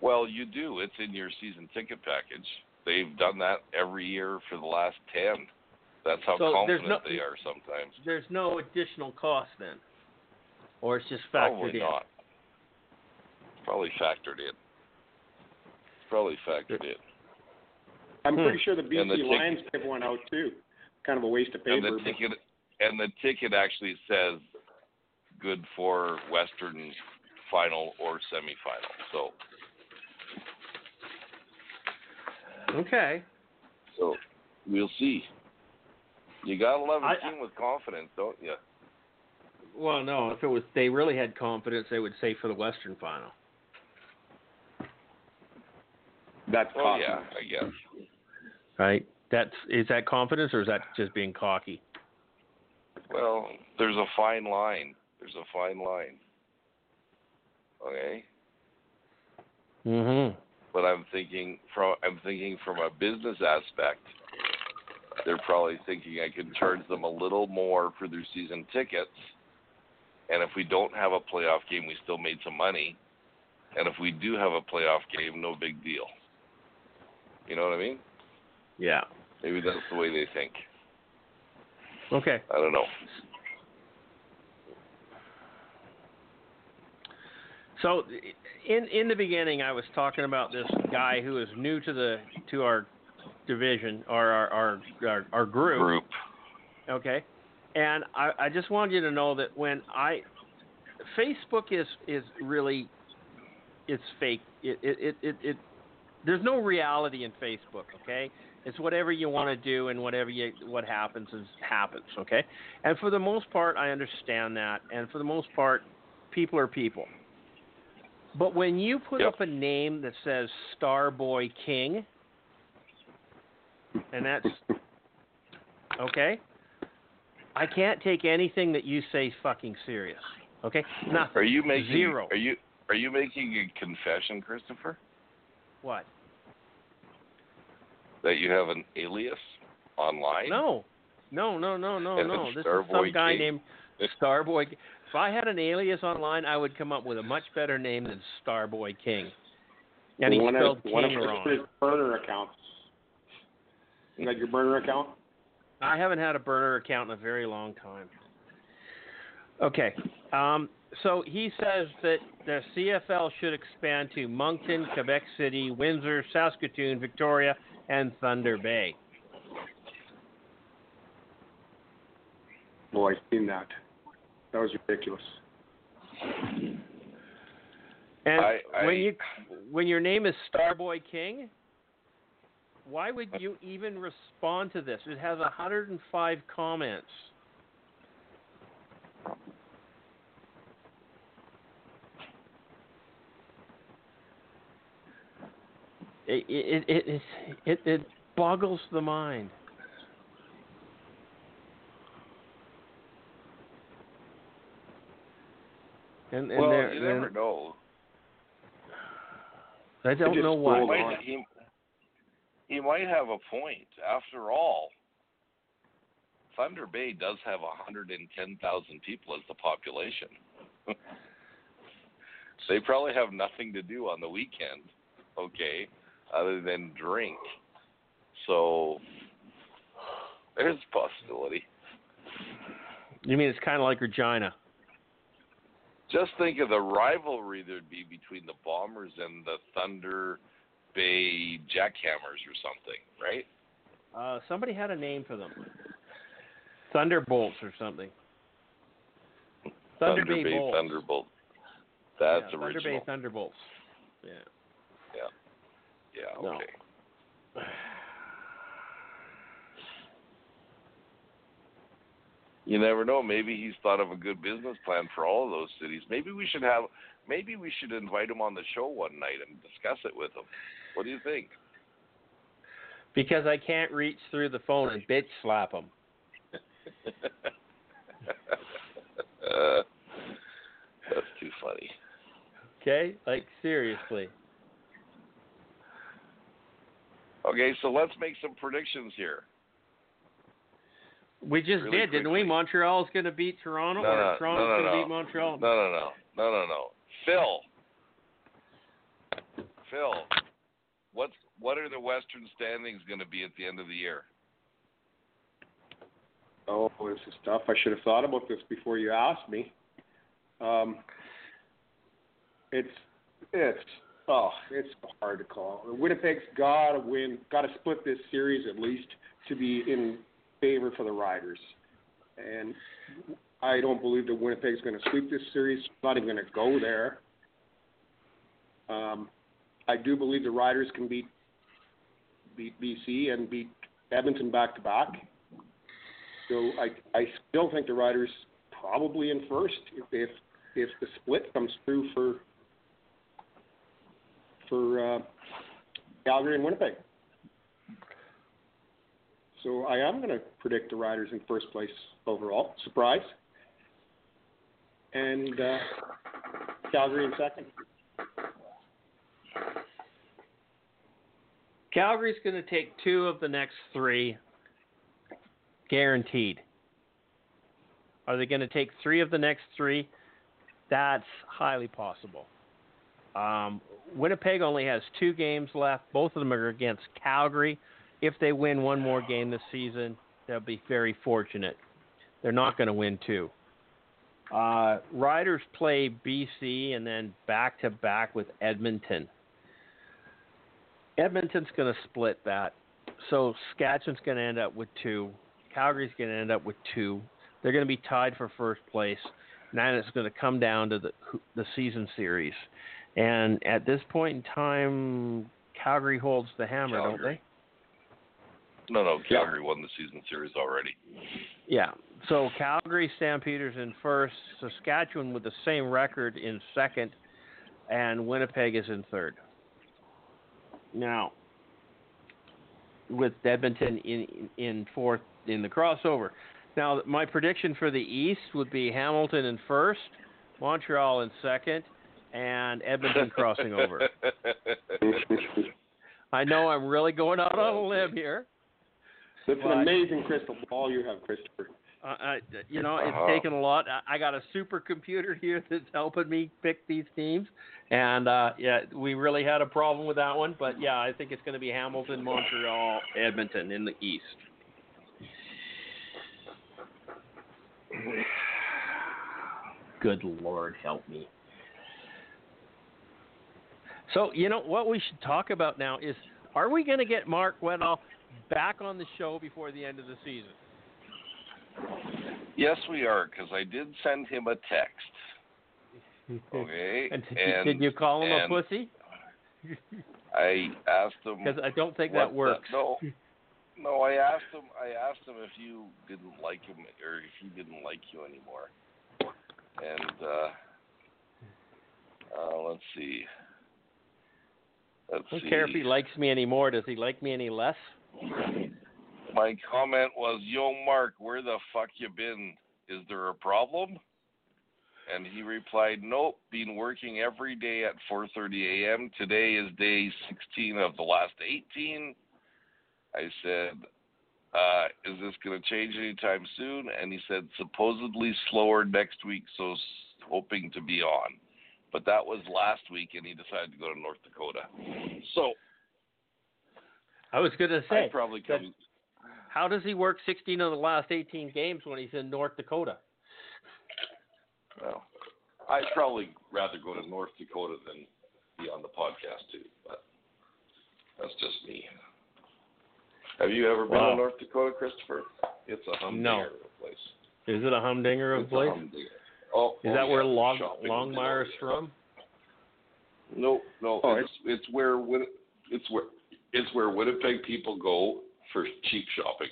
well, you do. It's in your season ticket package. They've done that every year for the last ten. That's how So there's confident no- they are sometimes. There's no additional cost then. Or it's just factored Probably in. not. Probably factored in. Probably factored in. I'm Hmm. pretty sure the BC the ticket- Lions gave one out too. Kind of a waste of And paper. the but- ticket and the ticket actually says good for Western final or semifinal. So Okay. so we'll see. You gotta love a I- team with confidence, don't you? Well, no, if it was they really had confidence they would say for the Western final. That's Oh cocky. yeah, I guess. Right? That's is that confidence or is that just being cocky? Well, there's a fine line. There's a fine line. Okay. Mhm. But I'm thinking from I'm thinking from a business aspect. They're probably thinking I can charge them a little more for their season tickets, and if we don't have a playoff game, we still made some money. And if we do have a playoff game, no big deal. You know what I mean? Yeah. Maybe that's the way they think. Okay. I don't know. So in in the beginning I was talking about this guy who is new to the to our division or our our our, our group. Group. Okay. And I, I just wanted you to know that when I Facebook is is really it's fake. It it, it, it, it there's no reality in Facebook, okay? It's whatever you want to do and whatever you what happens is happens, okay? And for the most part I understand that and for the most part people are people. But when you put Yep. up a name that says Starboy King and that's okay? I can't take anything that you say fucking serious. Okay? Nothing. Are you making Zero. Are you are you making a confession, Christopher, What? That you have an alias online? No. No, no, no, no, And no. it's This is Starboy some guy King. named [LAUGHS] Starboy. If I had an alias online, I would come up with a much better name than Starboy King. And he one spelled of, one of King wrong. his burner accounts. Is that your burner account? I haven't had a burner account in a very long time. Okay. Um, so he says that the CFL should expand to Moncton, Quebec City, Windsor, Saskatoon, Victoria, and Thunder Bay. Boy, I've seen that. That was ridiculous. And I- I- when you when your name is Starboy King, why would you even respond to this? It has 105 comments. It it it it, it, boggles the mind. And, and well, they're- you they're- never know. I don't know why. scrolled might, he, he might have a point. After all, Thunder Bay does have 110,000 people as the population. [LAUGHS] They probably have nothing to do on the weekend, okay, other than drink. So there's a possibility. You mean it's kind of like Regina? Just think of the rivalry there'd be between the Bombers and the Thunder Bay Jackhammers or something, right? Uh, somebody had a name for them. Thunderbolts or something. Thunder, Bay, Bay Bolts. Thunderbolt. That's yeah, original. Thunder Bay Thunderbolts. Yeah. Yeah, No. okay. You never know. Maybe he's thought of a good business plan for all of those cities. Maybe we should have. Maybe we should invite him on the show one night and discuss it with him. What do you think? Because I can't reach through the phone and bitch slap him. [LAUGHS] uh, that's too funny. Okay? Like seriously. Okay, so let's make some predictions here. We just Really did, didn't we? quickly. Montreal's going to beat Toronto, No, or no, Toronto's no, no, going to no. beat Montreal. No, no, no, no, no, no. Phil, Phil, what's what are the Western standings going to be at the end of the year? Oh, this is tough. I should have thought about this before you asked me. Um, it's it's oh, it's hard to call. Winnipeg's got to win, got to split this series at least to be in favor for the Riders. And I don't believe that Winnipeg's going to sweep this series. Not even going to go there. Um, I do believe the Riders can beat beat BC and beat Edmonton back to back. So I I still think the Riders probably in first if if, if the split comes through for for uh, Calgary and Winnipeg. So I am going to predict the Riders in first place overall. Surprise. And uh, Calgary in second. Calgary's going to take two of the next three, guaranteed. Are they going to take three of the next three? That's highly possible. Um, Winnipeg only has two games left. Both of them are against Calgary. If they win one more game this season, they'll be very fortunate. They're not going to win two. Uh, Riders play BC and then back to back with Edmonton. Edmonton's going to split that. So Saskatchewan's going to end up with two. Calgary's going to end up with two. They're going to be tied for first place. Then it's going to come down to the the season series. And at this point in time, Calgary holds the hammer, don't they? No, no, Calgary won the season series already. Yeah. So Calgary, Stampeders in first, Saskatchewan with the same record in second, and Winnipeg is in third. Now, with Edmonton in in fourth in the crossover. Now, my prediction for the East would be Hamilton in first, Montreal in second, and Edmonton crossing over. [LAUGHS] I know I'm really going out on a limb here. It's an amazing crystal ball you have, Christopher. Uh, I, you know, it's Uh-huh. taken a lot. I- I got a supercomputer [LAUGHS] here that's helping me pick these teams, and uh, yeah, we really had a problem with that one. But yeah, I think it's going to be Hamilton, Montreal, Edmonton in the East. [SIGHS] Good Lord, help me. So you know what we should talk about now is: Are we going to get Mark Weddall back on the show before the end of the season? Yes, we are, because I did send him a text. Okay, [LAUGHS] And did, and you, did you call him a pussy? I asked him [LAUGHS] Because I don't think that the- works. no, no. I asked him. I asked him if you didn't like him or if he didn't like you anymore. And uh, uh, let's see. Let's I don't see. care if he likes me anymore. Does he like me any less? My comment was, "Yo, Mark, where the fuck you been? Is there a problem?" And he replied, "Nope, been working every day at 4:30 a.m. Today is day 16 of the last 18." I said, uh, "Is this going to change anytime soon?" And he said, "Supposedly slower next week, so hoping to be on." But that was last week, and he decided to go to North Dakota. So I was going to say, I'd probably come. how does he work 16 of the last 18 games when he's in North Dakota? Well, I'd probably rather go to North Dakota than be on the podcast too, but that's just me. Have you ever been Wow. to North Dakota, Christopher? It's a humdinger No. of a place. Is it a humdinger of a It's a place? humdinger. Oh, Is oh, that yeah, where Long shopping Longmire's is from? No, no. Oh, it's it's where it's where it's where Winnipeg people go for cheap shopping.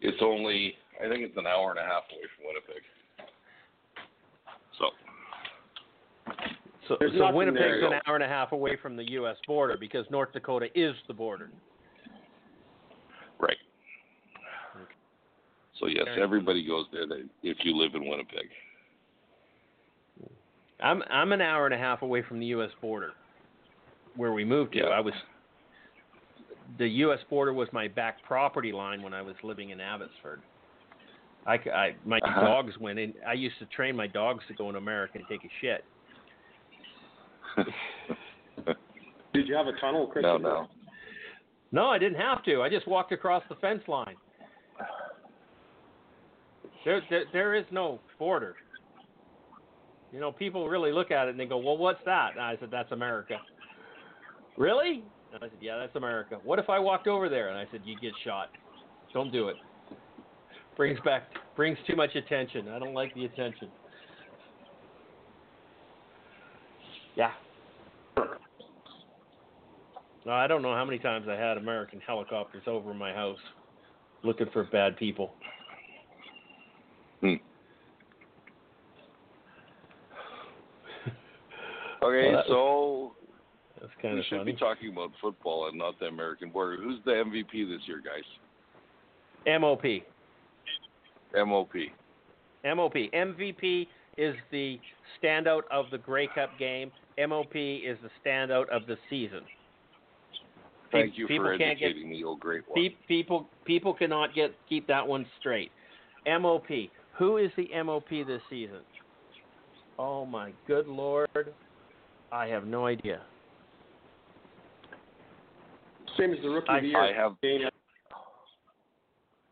It's only I think it's an hour and a half away from Winnipeg. So So, There's so Winnipeg's there. an hour and a half away from the U.S. border because North Dakota is the border. right. So yes, Okay. everybody goes there they, if you live in Winnipeg. I'm I'm an hour and a half away from the U.S. border, where we moved to. Yeah. I was the U.S. border was my back property line when I was living in Abbotsford. I, c- I- my Uh-huh. dogs went in. I used to train my dogs to go in America and take a shit. Did you have a tunnel, no, no. No, I didn't have to. I just walked across the fence line. There, there, there is no border. You know, people really look at it and they go, "Well, what's that?" And I said, "That's America." Really? And I said, "Yeah, that's America." What if I walked over there and I said, "You get shot"? Don't do it. Brings back brings too much attention. I don't like the attention. Yeah. No, I don't know how many times I had American helicopters over my house looking for bad people. Hmm. Well, Okay, that so That's kind we of should funny. be talking about football and not the American border. Who's the MVP this year, guys? MOP. MOP. MOP. MVP is the standout of the Grey Cup game. MOP is the standout of the season. Thank you people for can't get educating me, oh great one. pe- people people cannot get keep that one straight. MOP. Who is the MOP this season? Oh my good lord. I have no idea. Same as the rookie I- of the year. I have Dana.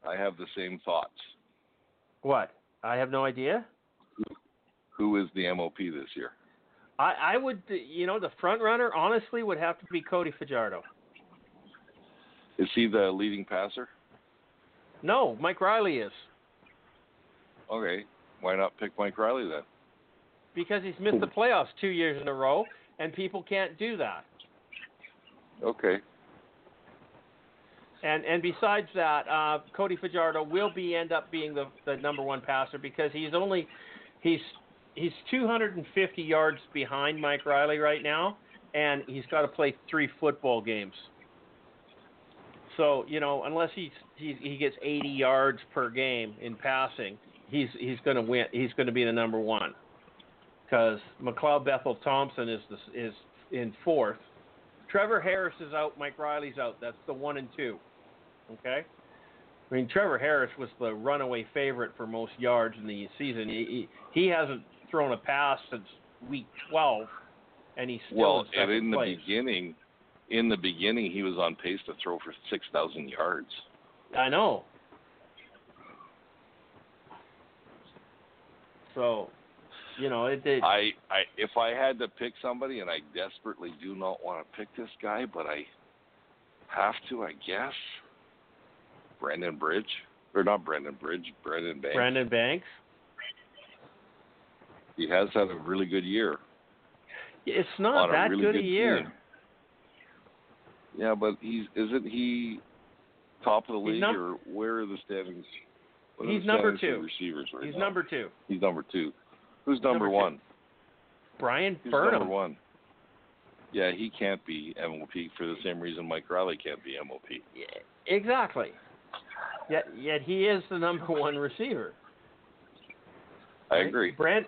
I have the same thoughts. What? I have no idea. Who is the MOP this year? I, I would, you know, the front runner honestly would have to be Cody Fajardo. Is he the leading passer? No, Mike Reilly is Okay, why not pick Mike Reilly then? because he's missed the playoffs two years in a row, and people can't do that. Okay, And and besides that, uh, Cody Fajardo will be end up being the the number one passer because he's only he's he's 250 yards behind Mike Reilly right now, and he's got to play three football games. So you know, unless he's, he he gets 80 yards per game in passing, he's he's going to win. He's going to be the number one because McLeod Bethel Thompson is the, is in fourth. Trevor Harris is out. Mike Reilly's out. That's the one and two. Okay. I mean, Trevor Harris was the runaway favorite for most yards in the season. He he, he hasn't thrown a pass since week 12, and he's still well, in and in the place. beginning, in the beginning, he was on pace to throw for six thousand yards. I know. So, you know, it did. I, I, if I had to pick somebody, and I desperately do not want to pick this guy, but I have to, I guess. Brandon Bridge, or not Brandon Bridge, Brandon Banks. Brandon Banks. He has had a really good year. It's not that really good a year. team. Yeah, but he's isn't he top of the He's league num- or where are the standings? What He's number two. Receivers right He's now? number two. He's number two. Who's number, number two. one? Bryan Who's Burnham. number one? Yeah, he can't be MOP for the same reason Mike Reilly can't be MOP. Yeah, exactly. Yet, yet he is the number [LAUGHS] one receiver. I agree. Brand,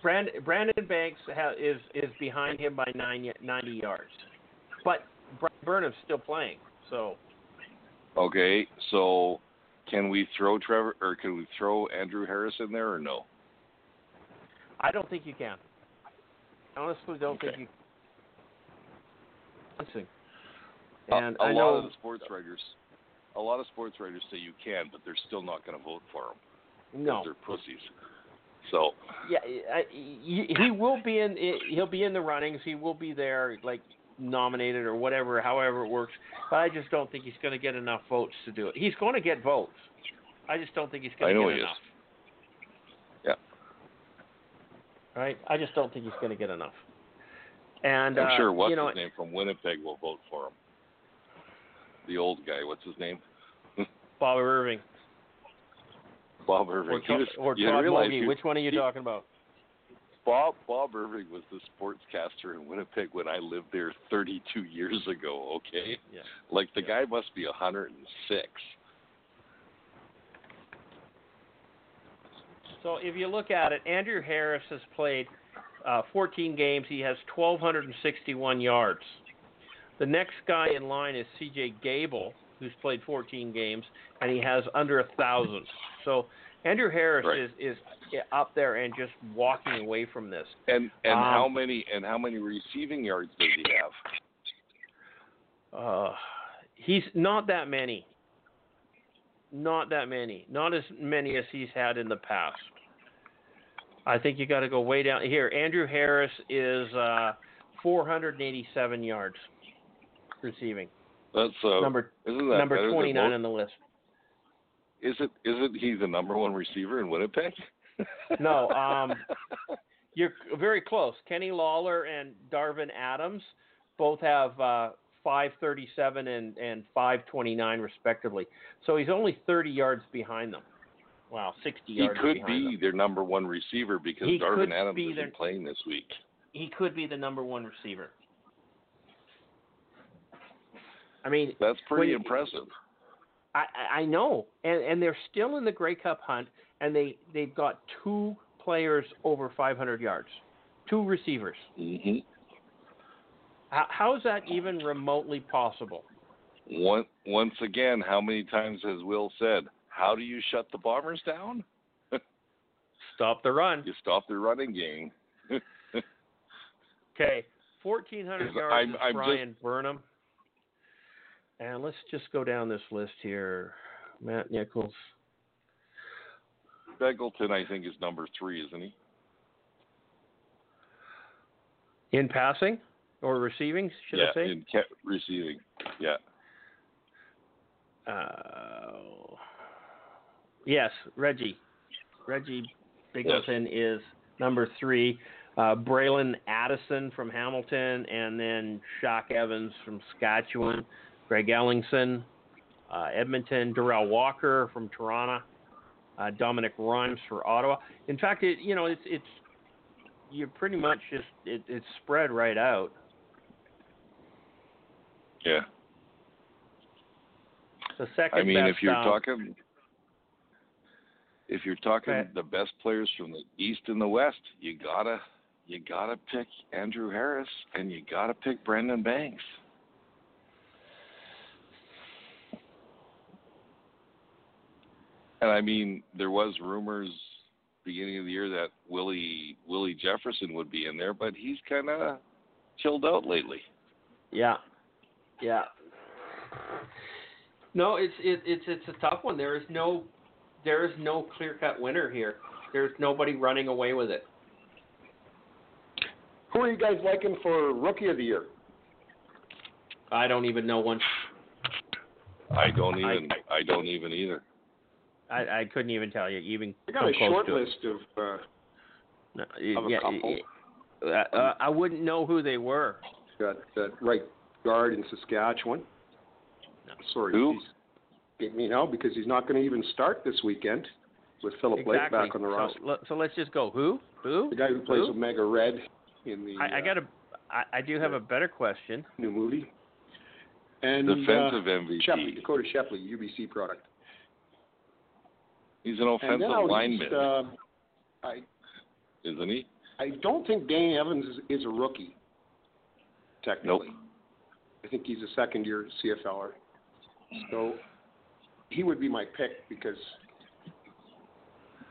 Brand, Brandon Banks ha, is is behind him by nine, 90 yards, but Bryan Burnham's still playing. So Okay, so can we throw Trevor or can we throw Andrew Harris in there or no? I don't think you can. I honestly don't think Okay. you. Let's see. And a I lot know of the sports writers, a lot of sports writers say you can, but they're still not going to vote for him. no. they're pussies. So Yeah, I, he, he will be in. He'll be in the runnings. He will be there, like nominated or whatever, however it works. But I just don't think he's going to get enough votes to do it. He's going to get votes. I just don't think he's going to know get he is. enough. Yeah. Right. I just don't think he's going to get enough. And I'm uh, sure what's you know, his name from Winnipeg will vote for him. The old guy, what's his name? [LAUGHS] Bob Irving Bob Irving. or, He Todd- was- or Todd realize Which one are you he- talking about? Bob Bob Irving was the sportscaster in Winnipeg when I lived there 32 years ago. Okay, Yeah. like the guy must be 106. So if you look at it, Andrew Harris has played uh, 14 games. He has 1,261 yards. The next guy in line is C.J. Gable, who's played 14 games, and he has under a thousand. So Andrew Harris Right. is is up there and just walking away from this. And and Um, how many and how many receiving yards does he have? Uh, he's not that many. Not that many. Not as many as he's had in the past. I think you got to go way down here. Andrew Harris is uh, 487 yards receiving. That's uh, number isn't that number 29 on the list. Is it isn't he the number one receiver in Winnipeg? [LAUGHS] No, um, You're very close. Kenny Lawler and Darvin Adams both have uh, 537 and, and 529 respectively. So he's only 30 yards behind them. Wow, 60 he yards He could be them. their number one receiver because He Darvin Adams isn't their- playing this week. He could be the number one receiver. I mean, That's pretty impressive. I, I I know, and and they're still in the Grey Cup hunt, and they they've got two players over 500 yards, two receivers. hmm How, how is that even remotely possible? One, once again, how many times has Will said, "How do you shut the Bombers down? [LAUGHS] Stop the run. You stop the running game." [LAUGHS] Okay, 1,400 yards I'm- is I'm just- Bryan Burnham. And let's just go down this list here. Matt Nichols. Begelton, I think, is number three, isn't he? In passing or receiving, should yeah, I say? in ca- receiving. Yeah. Uh, yes, Reggie. Reggie Begelton is number three. Uh, Braylon Addison from Hamilton, and then Shaq Evans from Saskatchewan. Greg Ellingson, uh, Edmonton. Derel Walker from Toronto. Uh, Dominique Rhymes for Ottawa. In fact, it you know it's it's you pretty much just it, it's spread right out. Yeah. The second I mean, best, if you're um, talking, if you're talking the best players from the East and the West, you gotta, you gotta pick Andrew Harris and you gotta pick Brandon Banks. And I mean, there was rumors beginning of the year that Willie Willie Jefferson would be in there, but he's kind of chilled out lately. Yeah, yeah. No, it's it, it's it's a tough one. There is no there is no clear cut winner here. There's nobody running away with it. Who are you guys liking for Rookie of the Year? I don't even know one. I don't I- even I, don't even either. I, I couldn't even tell you. Even I got a short to it. list of. Uh, No, of a couple. uh, uh, I wouldn't know who they were. got that right guard in Saskatchewan. No. Sorry, Who? he's, you know, because he's not going to even start this weekend with Philip Blake back on the roster. So, so let's just go. Who? Who? The guy who plays Who? Omega Red in the I, I got a. I, I do have a better question. new movie. And Defensive uh, MVP. Shepley, Dakota Shepley, UBC product. He's an offensive lineman, uh, I isn't he? I don't think Danny Evans is, is a rookie. Technically, I think he's a second year CFLer. So he would be my pick because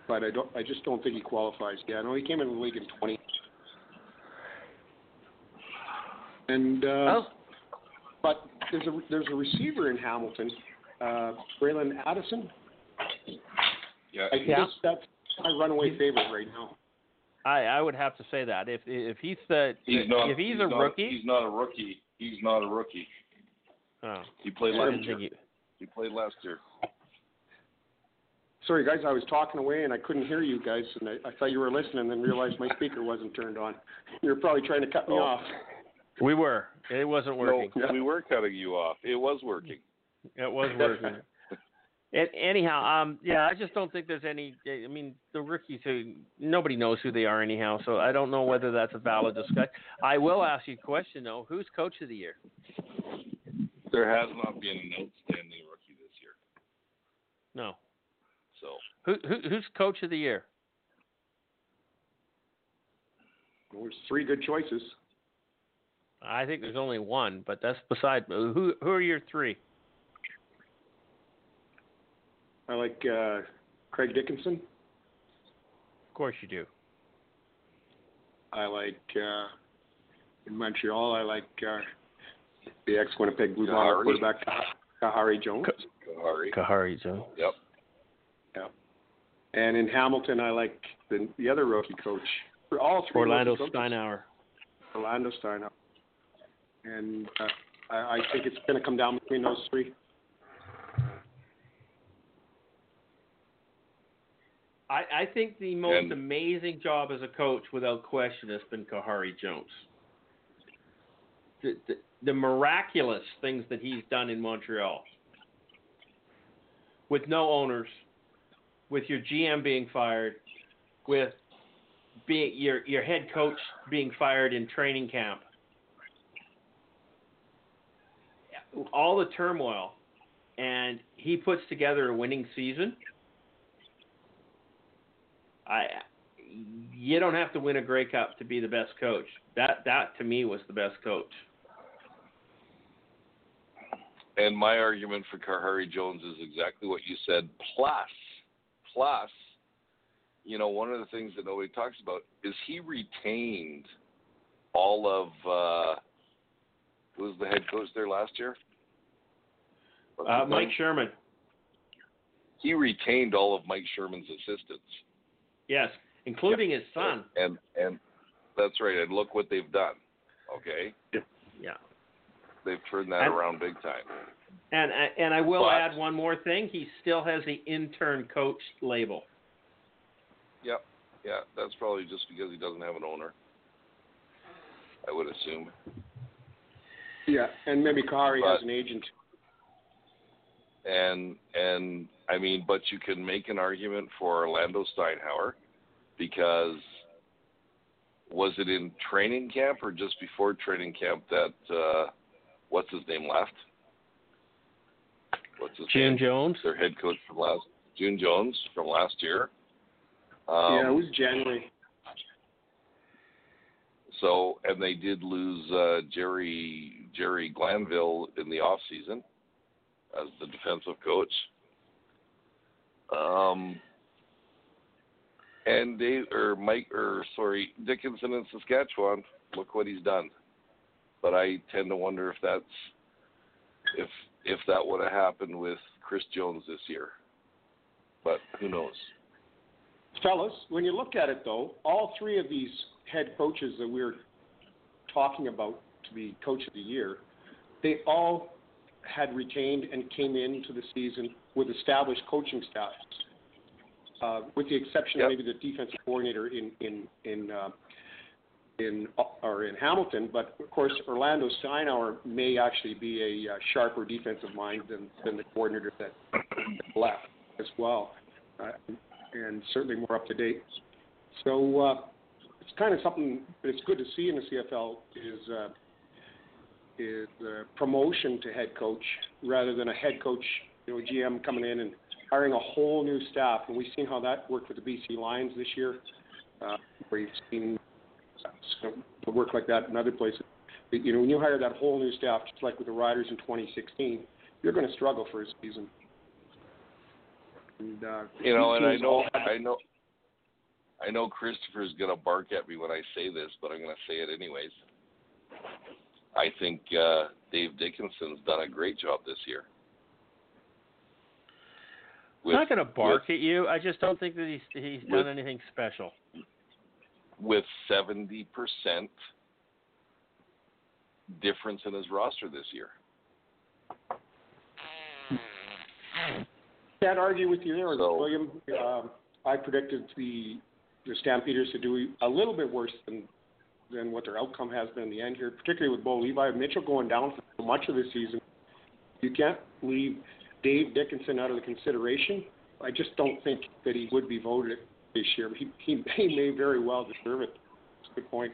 but I don't. I just don't think he qualifies. Yeah, know he came in the league in 20. And uh, Oh, but there's a there's a receiver in Hamilton, uh, Braylon Addison. Yeah. I think Yeah. that's my runaway favorite right now. I I would have to say that if if he's the He's not. if he's, a not, rookie, He's not a rookie. He's not a rookie. oh, He played I last year. he, He played last year. Sorry, guys, I was talking away and I couldn't hear you guys, and I, I thought you were listening, and then realized my speaker wasn't turned on. You were probably trying to cut me Oh. off. we were it wasn't working. No, we were cutting you off. It was working. It was working. [LAUGHS] And anyhow, um, yeah, I just don't think there's any. I mean, the rookies who nobody knows who they are anyhow, so I don't know whether that's a valid discussion. I will ask you a question though: Who's coach of the year? There has not been an outstanding rookie this year. No. So Who, who who's coach of the year? There's three good choices. I think there's only one, but that's beside. Who who are your three? I like uh, Craig Dickenson. Of course you do. I like uh, in Montreal. I like uh, the ex Winnipeg Blue Bomber Khari. quarterback Khari Jones. Khari. Khari Jones. Yep. And in Hamilton, I like the the other rookie coach. All three Orlando. Steinauer. Orlando Steinauer. And uh, I, I think it's going to come down between those three. I, I think the most And- amazing job as a coach, without question, has been Khari Jones. The, the, the miraculous things that he's done in Montreal, with no owners, with your GM being fired, with being your your head coach being fired in training camp, all the turmoil, and he puts together a winning season. I you don't have to win a Grey Cup to be the best coach. That that to me was the best coach. And my argument for Khari Jones is exactly what you said. Plus, plus, you know, one of the things that nobody talks about is he retained all of uh, who was the head coach there last year? Uh, Mike? Sherman, He retained all of Mike Sherman's assistants. Yes, including his son. And and that's right. And look what they've done. Okay, Yeah, they've turned that And- around big time. and and I will But- add one more thing. He still has the intern coach label. Yep. Yeah, that's probably just because he doesn't have an owner. I would assume. Yeah, and maybe Khari has an agent. And and I mean, but you can make an argument for Orlando Steinauer because was it in training camp or just before training camp that uh what's his name left? What's his June name? Jones. Their head coach from last June Jones from last year. Um, yeah, it was January. So, and they did lose uh, Jerry Jerry Glanville in the off season as the defensive coach. Um, and Dave or Mike or sorry Dickenson in Saskatchewan. Look what he's done. But I tend to wonder if that's if if that would have happened with Chris Jones this year. But who knows? Fellas, when you look at it though, all three of these head coaches that we're talking about to be coach of the year, they all had retained and came into the season with established coaching staffs, uh, with the exception Yep. of maybe the defensive coordinator in in in uh, in or in Hamilton. But of course, Orlando Steinauer may actually be a uh, sharper defensive mind than than the coordinator that left as well. Uh, and certainly more up to date. So uh, it's kind of something that's good to see in the CFL is uh, is promotion to head coach rather than a head coach, you know, GM coming in and hiring a whole new staff. And we've seen how that worked with the BC Lions this year, uh, where you've seen some work like that in other places. But, you know, when you hire that whole new staff, just like with the Riders in 2016, you're going to struggle for a season. And, uh, You know, and I know I know I know Christopher's gonna bark at me when I say this, but I'm gonna say it anyways. I think uh, Dave Dickenson's done a great job this year. I'm not going to bark with, at you. I just don't think that he's he's with, done anything special. With seventy percent difference in his roster this year. Can't argue with you there, so, William. Um, I predicted the the Stampeders to do a little bit worse than than what their outcome has been in the end here, particularly with Bo Levi. Mitchell going down for much of the season. You can't leave Dave Dickenson out of the consideration. I just don't think that he would be voted this year. He, he, he may very well deserve it. That's a good point.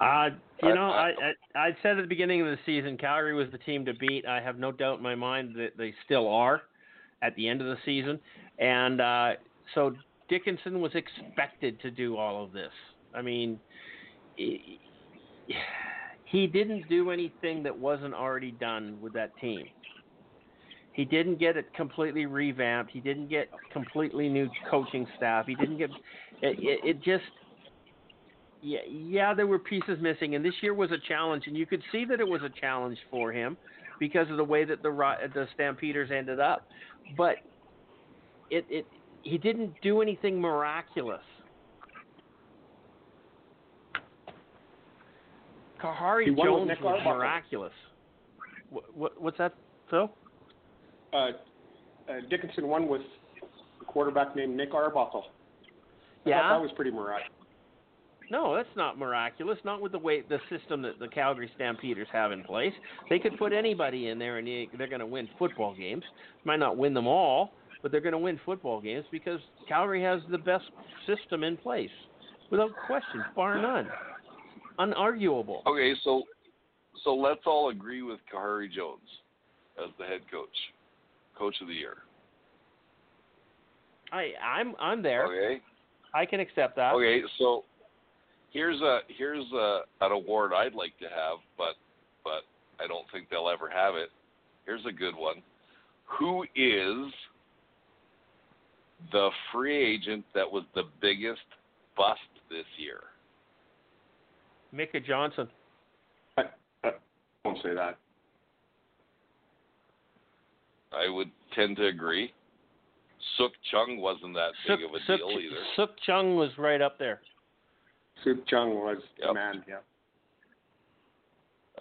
Uh, you know, I, I I said at the beginning of the season, Calgary was the team to beat. I have no doubt in my mind that they still are at the end of the season, and uh, so Dickenson was expected to do all of this. I mean, he, didn't do anything that wasn't already done with that team. He didn't get it completely revamped. He didn't get completely new coaching staff. He didn't get it. It, it just yeah, yeah, there were pieces missing, and this year was a challenge, and you could see that it was a challenge for him because of the way that the the Stampeders ended up. But it it he didn't do anything miraculous. Khari Jones was miraculous. What, what, what's that, Phil? Uh, uh, Dickenson won with a quarterback named Nick Arbuckle. I yeah, that was pretty miraculous. No, that's not miraculous. Not with the way the system that the Calgary Stampeders have in place. They could put anybody in there and they're going to win football games. Might not win them all, but they're going to win football games because Calgary has the best system in place, without question, bar none, unarguable. Okay, so so let's all agree with Khari Jones as the head coach, coach of the year. I I'm I'm there. Okay. I can accept that. Okay, so here's a here's a, an award I'd like to have, but but I don't think they'll ever have it. Here's a good one. Who is the free agent that was the biggest bust this year? Micah Johnson. I, I won't say that. I would tend to agree. Sukh Chungh wasn't that big of a Sukh, deal either. Sukh Chungh was right up there. Sukh Chungh was yep. the man, yeah.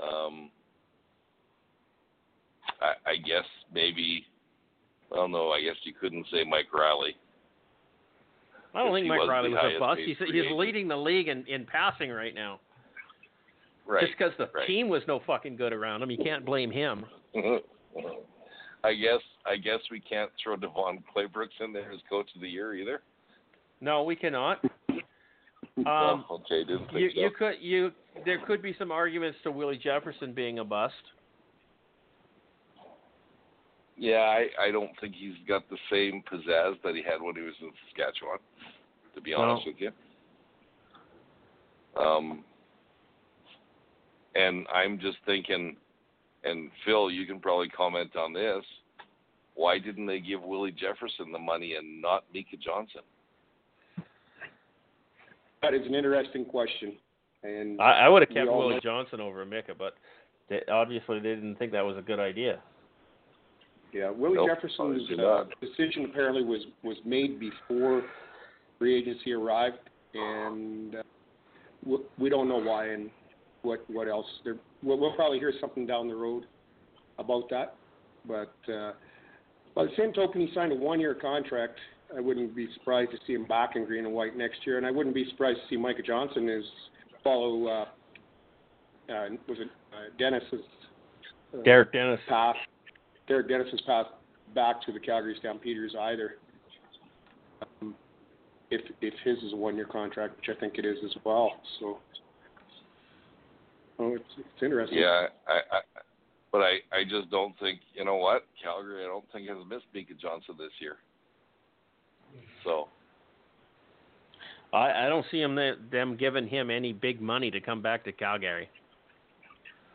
Um, I, I guess maybe, well, no, I guess you couldn't say Mike Reilly. I don't think Mike Reilly was a bust. He's, he's leading the league in, in passing right now. Right. Just because the right. team was no fucking good around him, you can't blame him. I guess I guess we can't throw DeVone Claybrooks in there as coach of the year either. No, we cannot. [LAUGHS] Um, oh, okay, didn't think you, so. you could you there could be some arguments to Willie Jefferson being a bust. Yeah, I, I don't think he's got the same pizzazz that he had when he was in Saskatchewan. To be honest no. with you. Um, and I'm just thinking, and Phil, you can probably comment on this. Why didn't they give Willie Jefferson the money and not Micah Johnson? That is an interesting question, and I, I would have kept Willie know- Johnson over Micah, but they, obviously they didn't think that was a good idea. yeah, Willie Nope, Jefferson's uh, decision apparently was was made before free agency arrived, and uh, we, we don't know why and what what else. There, we'll, we'll probably hear something down the road about that, but. Uh, by the same token, he signed a one-year contract. I wouldn't be surprised to see him back in green and white next year, and I wouldn't be surprised to see Micah Johnson is follow. Uh, uh, was it uh, Dennis's uh, Derek Dennis. path? Derek Dennis's path back to the Calgary Stampeders either. Um, if if his is a one-year contract, which I think it is as well. So, oh, it's it's interesting. Yeah, I, I but I, I just don't think you know what Calgary. I don't think has missed Micah Johnson this year. So I, I don't see him them giving him any big money to come back to Calgary.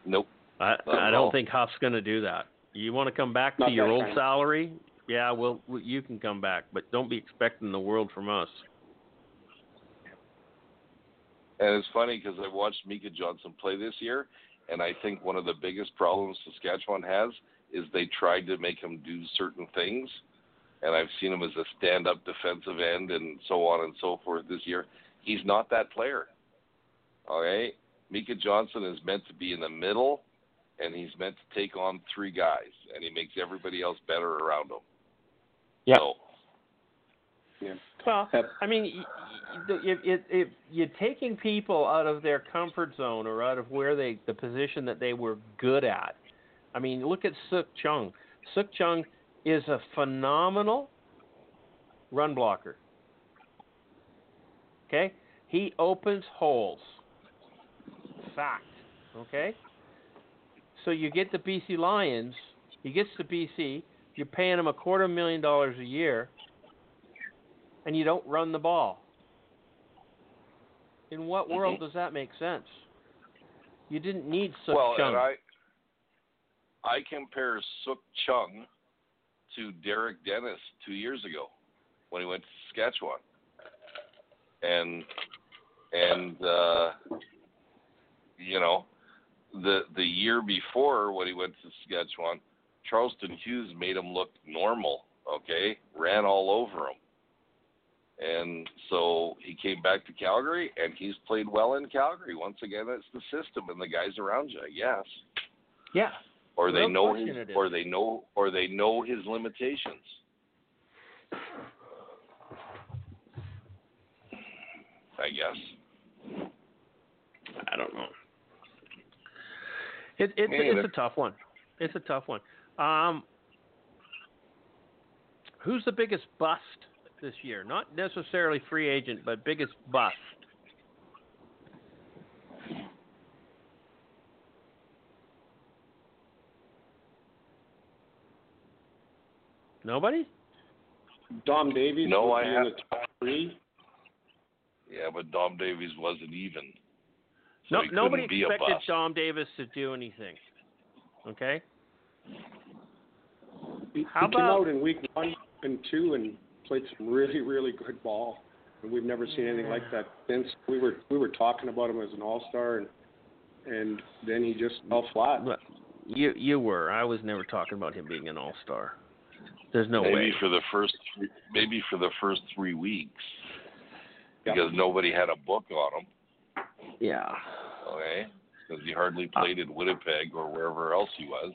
nope. I I don't all. think Huff's going to do that. You want to come back Not to your old kind. salary? Yeah, well, you can come back, but don't be expecting the world from us. And it's funny because I watched Micah Johnson play this year, and I think one of the biggest problems Saskatchewan has is they tried to make him do certain things, and I've seen him as a stand-up defensive end and so on and so forth this year. He's not that player. All right, Micah Johnson is meant to be in the middle, and he's meant to take on three guys, and he makes everybody else better around him. Yeah. So, Yeah. Well. I mean, if, if, if you're taking people out of their comfort zone or out of where they the position that they were good at, I mean, look at Sukh Chungh. Sukh Chungh is a phenomenal run blocker. Okay, he opens holes. Fact. Okay. So you get the BC Lions. He gets to BC. You're paying him a quarter million dollars a year and you don't run the ball. In what world does that make sense? You didn't need Sukh well, Chungh. I I compare Sukh Chungh to Derek Dennis two years ago when he went to Saskatchewan, and and uh, you know the the year before when he went to Saskatchewan, Charleston Hughes made him look normal. Okay, ran all over him. And so he came back to Calgary, and he's played well in Calgary. Once again, it's the system and the guys around you, I guess. yeah. Or they No know his, or they know, or they know his limitations. I guess. I don't know. It, it, it's a tough one. It's a tough one. Um, who's the biggest bust this year? Not necessarily free agent, but biggest bust. Nobody? Dom Davis No, I have- the top three. Yeah, but Dom Davis wasn't even. So No, he nobody be a expected bust. Dom Davis to do anything. Okay. He, How he came out in week one and two and played some really, really good ball, and we've never seen anything like that since. We were we were talking about him as an all star, and and then he just fell flat. But you you were. I was never talking about him being an all star. There's no maybe way. for the first, three, maybe for the first three weeks, Yeah. because nobody had a book on him. Yeah. Okay, because he hardly uh. played in Winnipeg or wherever else he was.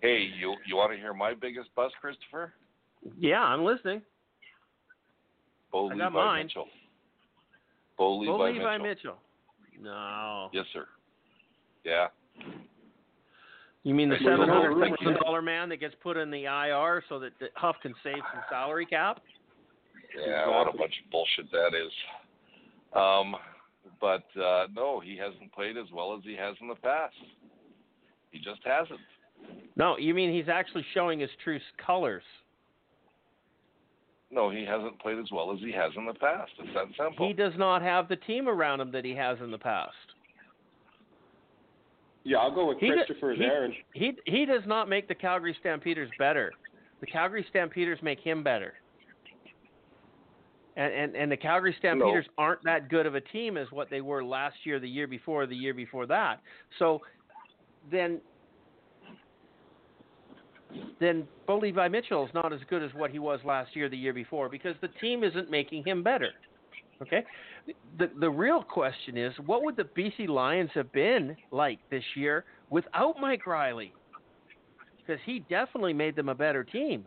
Hey, you you want to hear my biggest bust, Christopher? Yeah, I'm listening. Bo I Levi got mine. Mitchell. Bo Levi, Bo Levi Mitchell. Mitchell. No. Yes, sir. Yeah. You mean the seven hundred thousand dollar man that gets put in the IR so that that Huff can save some salary cap? Yeah, what a bunch of bullshit that is. Um, but uh, no, he hasn't played as well as he has in the past. He just hasn't. No, you mean he's actually showing his true colors. No, he hasn't played as well as he has in the past. It's that simple. He does not have the team around him that he has in the past. Yeah, I'll go with He, Christopher he, there. And he he does not make the Calgary Stampeders better. The Calgary Stampeders make him better. And and, and the Calgary Stampeders aren't that good of a team as what they were last year, the year before, the year before that. So then then Bo Levi Mitchell is not as good as what he was last year, the year before, because the team isn't making him better. Okay? The the real question is what would the BC Lions have been like this year without Mike Reilly? Because he definitely made them a better team.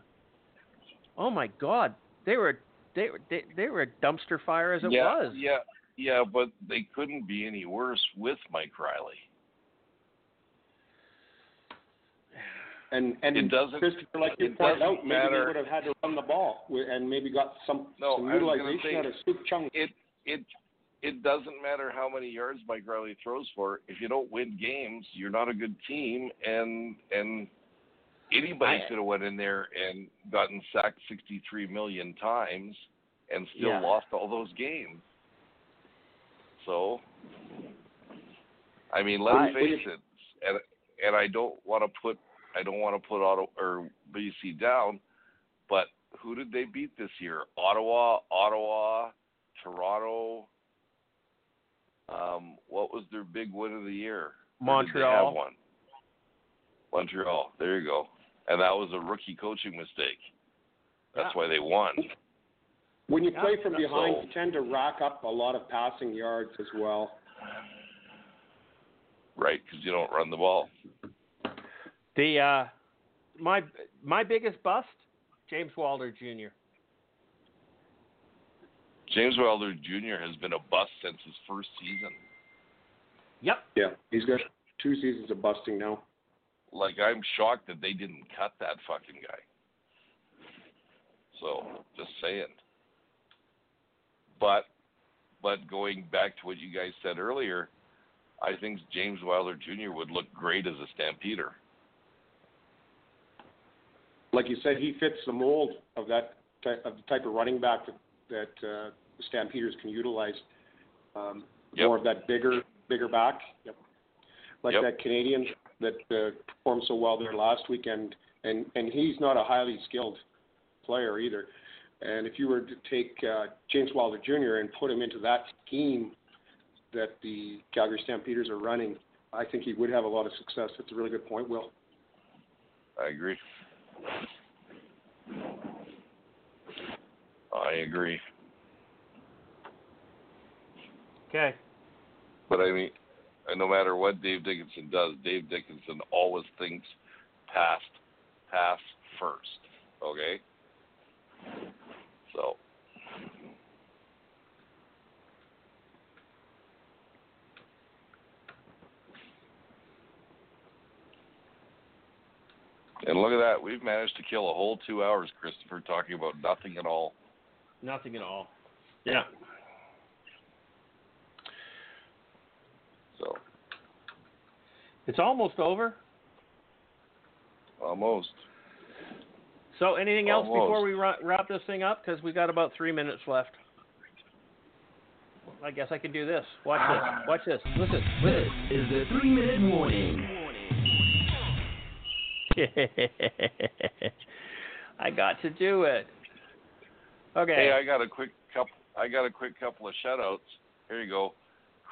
Oh my God, they were they were they, they were a dumpster fire as it yeah, was. Yeah, yeah, but they couldn't be any worse with Mike Reilly. And and It doesn't- Christopher, like you pointed out, maybe they matter. would have had to run the ball and maybe got some No, some I was gonna utilization say- out of Scoop Chung. It it it doesn't matter how many yards Mike Reilly throws for. If you don't win games, you're not a good team, and and anybody could have went in there and gotten sacked 63 million times and still Yeah. lost all those games. So, I mean, let's face it, and and I don't want to put I don't want to put auto or BC down, but who did they beat this year? Ottawa, Ottawa, Toronto. Um, what was their big win of the year? Or did they have Montreal. one? Montreal. There you go. And that was a rookie coaching mistake. That's Yeah. why they won. When you Yeah, play from behind, so- you tend to rack up a lot of passing yards as well. Right, because you don't run the ball. The uh, my my biggest bust, James Wilder Jr. James Wilder Jr. has been a bust since his first season. Yep. Yeah, he's got two seasons of busting now. Like I'm shocked that they didn't cut that fucking guy. So just saying. But but going back to what you guys said earlier, I think James Wilder Jr. would look great as a Stampeder. Like you said, he fits the mold of that type of the type of running back that, that uh, the Stampeders can utilize. Um, Yep. More of that bigger, bigger back. Yep. Like Yep. that Canadian that uh, performed so well there last weekend, and and he's not a highly skilled player either. And if you were to take uh, James Wilder Jr. and put him into that scheme that the Calgary Stampeders are running, I think he would have a lot of success. That's a really good point, Will. I agree. I agree. Okay. But I mean, no matter what Dave Dickenson does, Dave Dickenson always thinks past, past first. Okay. So. And look at that. We've managed to kill a whole two hours, Christopher, talking about nothing at all. Nothing at all. Yeah. So, It's almost over. almost. So, anything else Almost. before we wrap this thing up? Because we've got about three minutes left. I guess I can do this. Watch this. Watch this. Listen. This is the three minute warning. [LAUGHS] I got to do it. Okay. Hey, I got a quick couple. I got a quick couple of shoutouts. Here you go.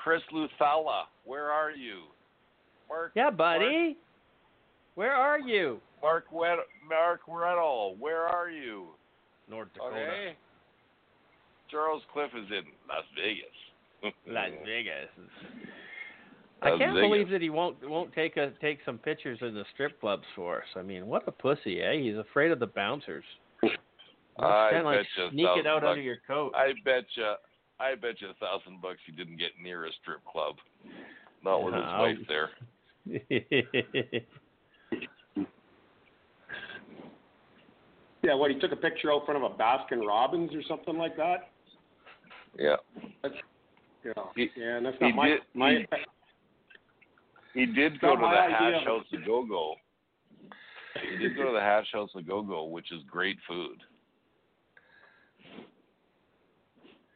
Chris Luthala, where are you? Mark. yeah, buddy. Where are you? Mark Wed- Mark Reddle, where are you? North Dakota. Okay. Charles Cliff is in Las Vegas. [LAUGHS] Las Vegas. I can't Vegas. believe that he won't won't take a take some pictures in the strip clubs for us. I mean, what a pussy, eh? He's afraid of the bouncers. I Kind of like bet you a sneak it thousand out bucks. under your coat. I bet you. I bet you a thousand bucks he didn't get near a strip club. Not with his wife there. [LAUGHS] Yeah, what he took a picture out front of a Baskin Robbins or something like that. Yeah. That's, you know, He- yeah, and that's he not my did- my. He did go to the Hash House to Go Go. He did go to the Hash House to Go Go, which is great food.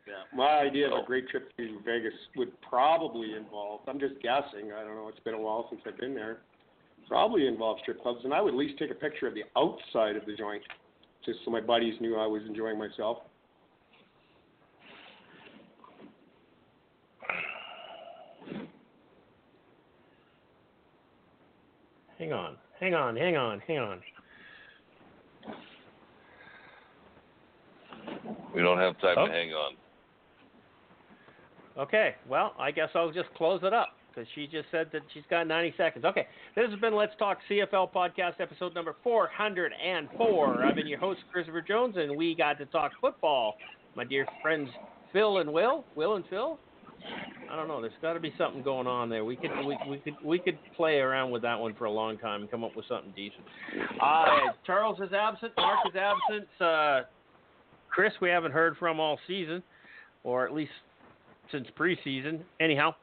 Yeah, my idea of a oh. great trip to Vegas would probably involve. I'm just guessing. I don't know. It's been a while since I've been there. Probably involve strip clubs, and I would at least take a picture of the outside of the joint, just so my buddies knew I was enjoying myself. Hang on, hang on, hang on, hang on. We don't have time Oh. to hang on. Okay, well, I guess I'll just close it up because she just said that she's got 90 seconds. Okay, this has been Let's Talk CFL podcast episode number 404. I've been your host, Christopher Jones, and we got to talk football. My dear friends Phil and Will, Will and Phil. I don't know. There's got to be something going on there. We could we, we could we could play around with that one for a long time and come up with something decent. Uh, Charles is absent. Mark is absent. Uh, Chris, we haven't heard from all season, or at least since preseason. Anyhow,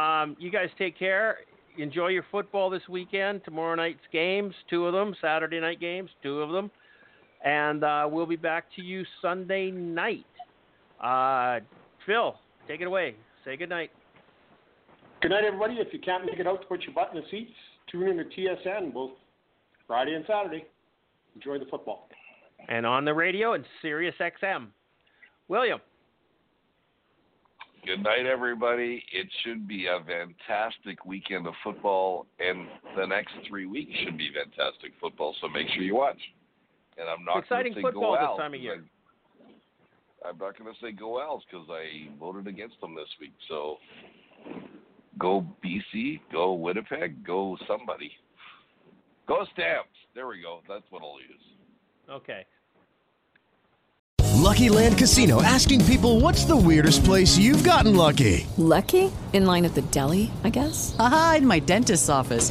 um, you guys take care. Enjoy your football this weekend. Tomorrow night's games, two of them. Saturday night games, two of them. And uh, we'll be back to you Sunday night. Uh, Phil, take it away. Say good night. Good night, everybody. If you can't make it out to put your butt in the seats, tune in to TSN both Friday and Saturday. Enjoy the football. and on the radio and Sirius XM. William. Good night, everybody. It should be a fantastic weekend of football, and the next three weeks should be fantastic football. So make sure you watch. And I'm not exciting say football go this time of year. I, I'm not going to say go Als because I voted against them this week. So go BC, go Winnipeg, go somebody. Go Stamps. There we go. That's what I'll use. Okay. Lucky Land Casino asking people what's the weirdest place you've gotten lucky? Lucky? In line at the deli, I guess? Aha, in my dentist's office.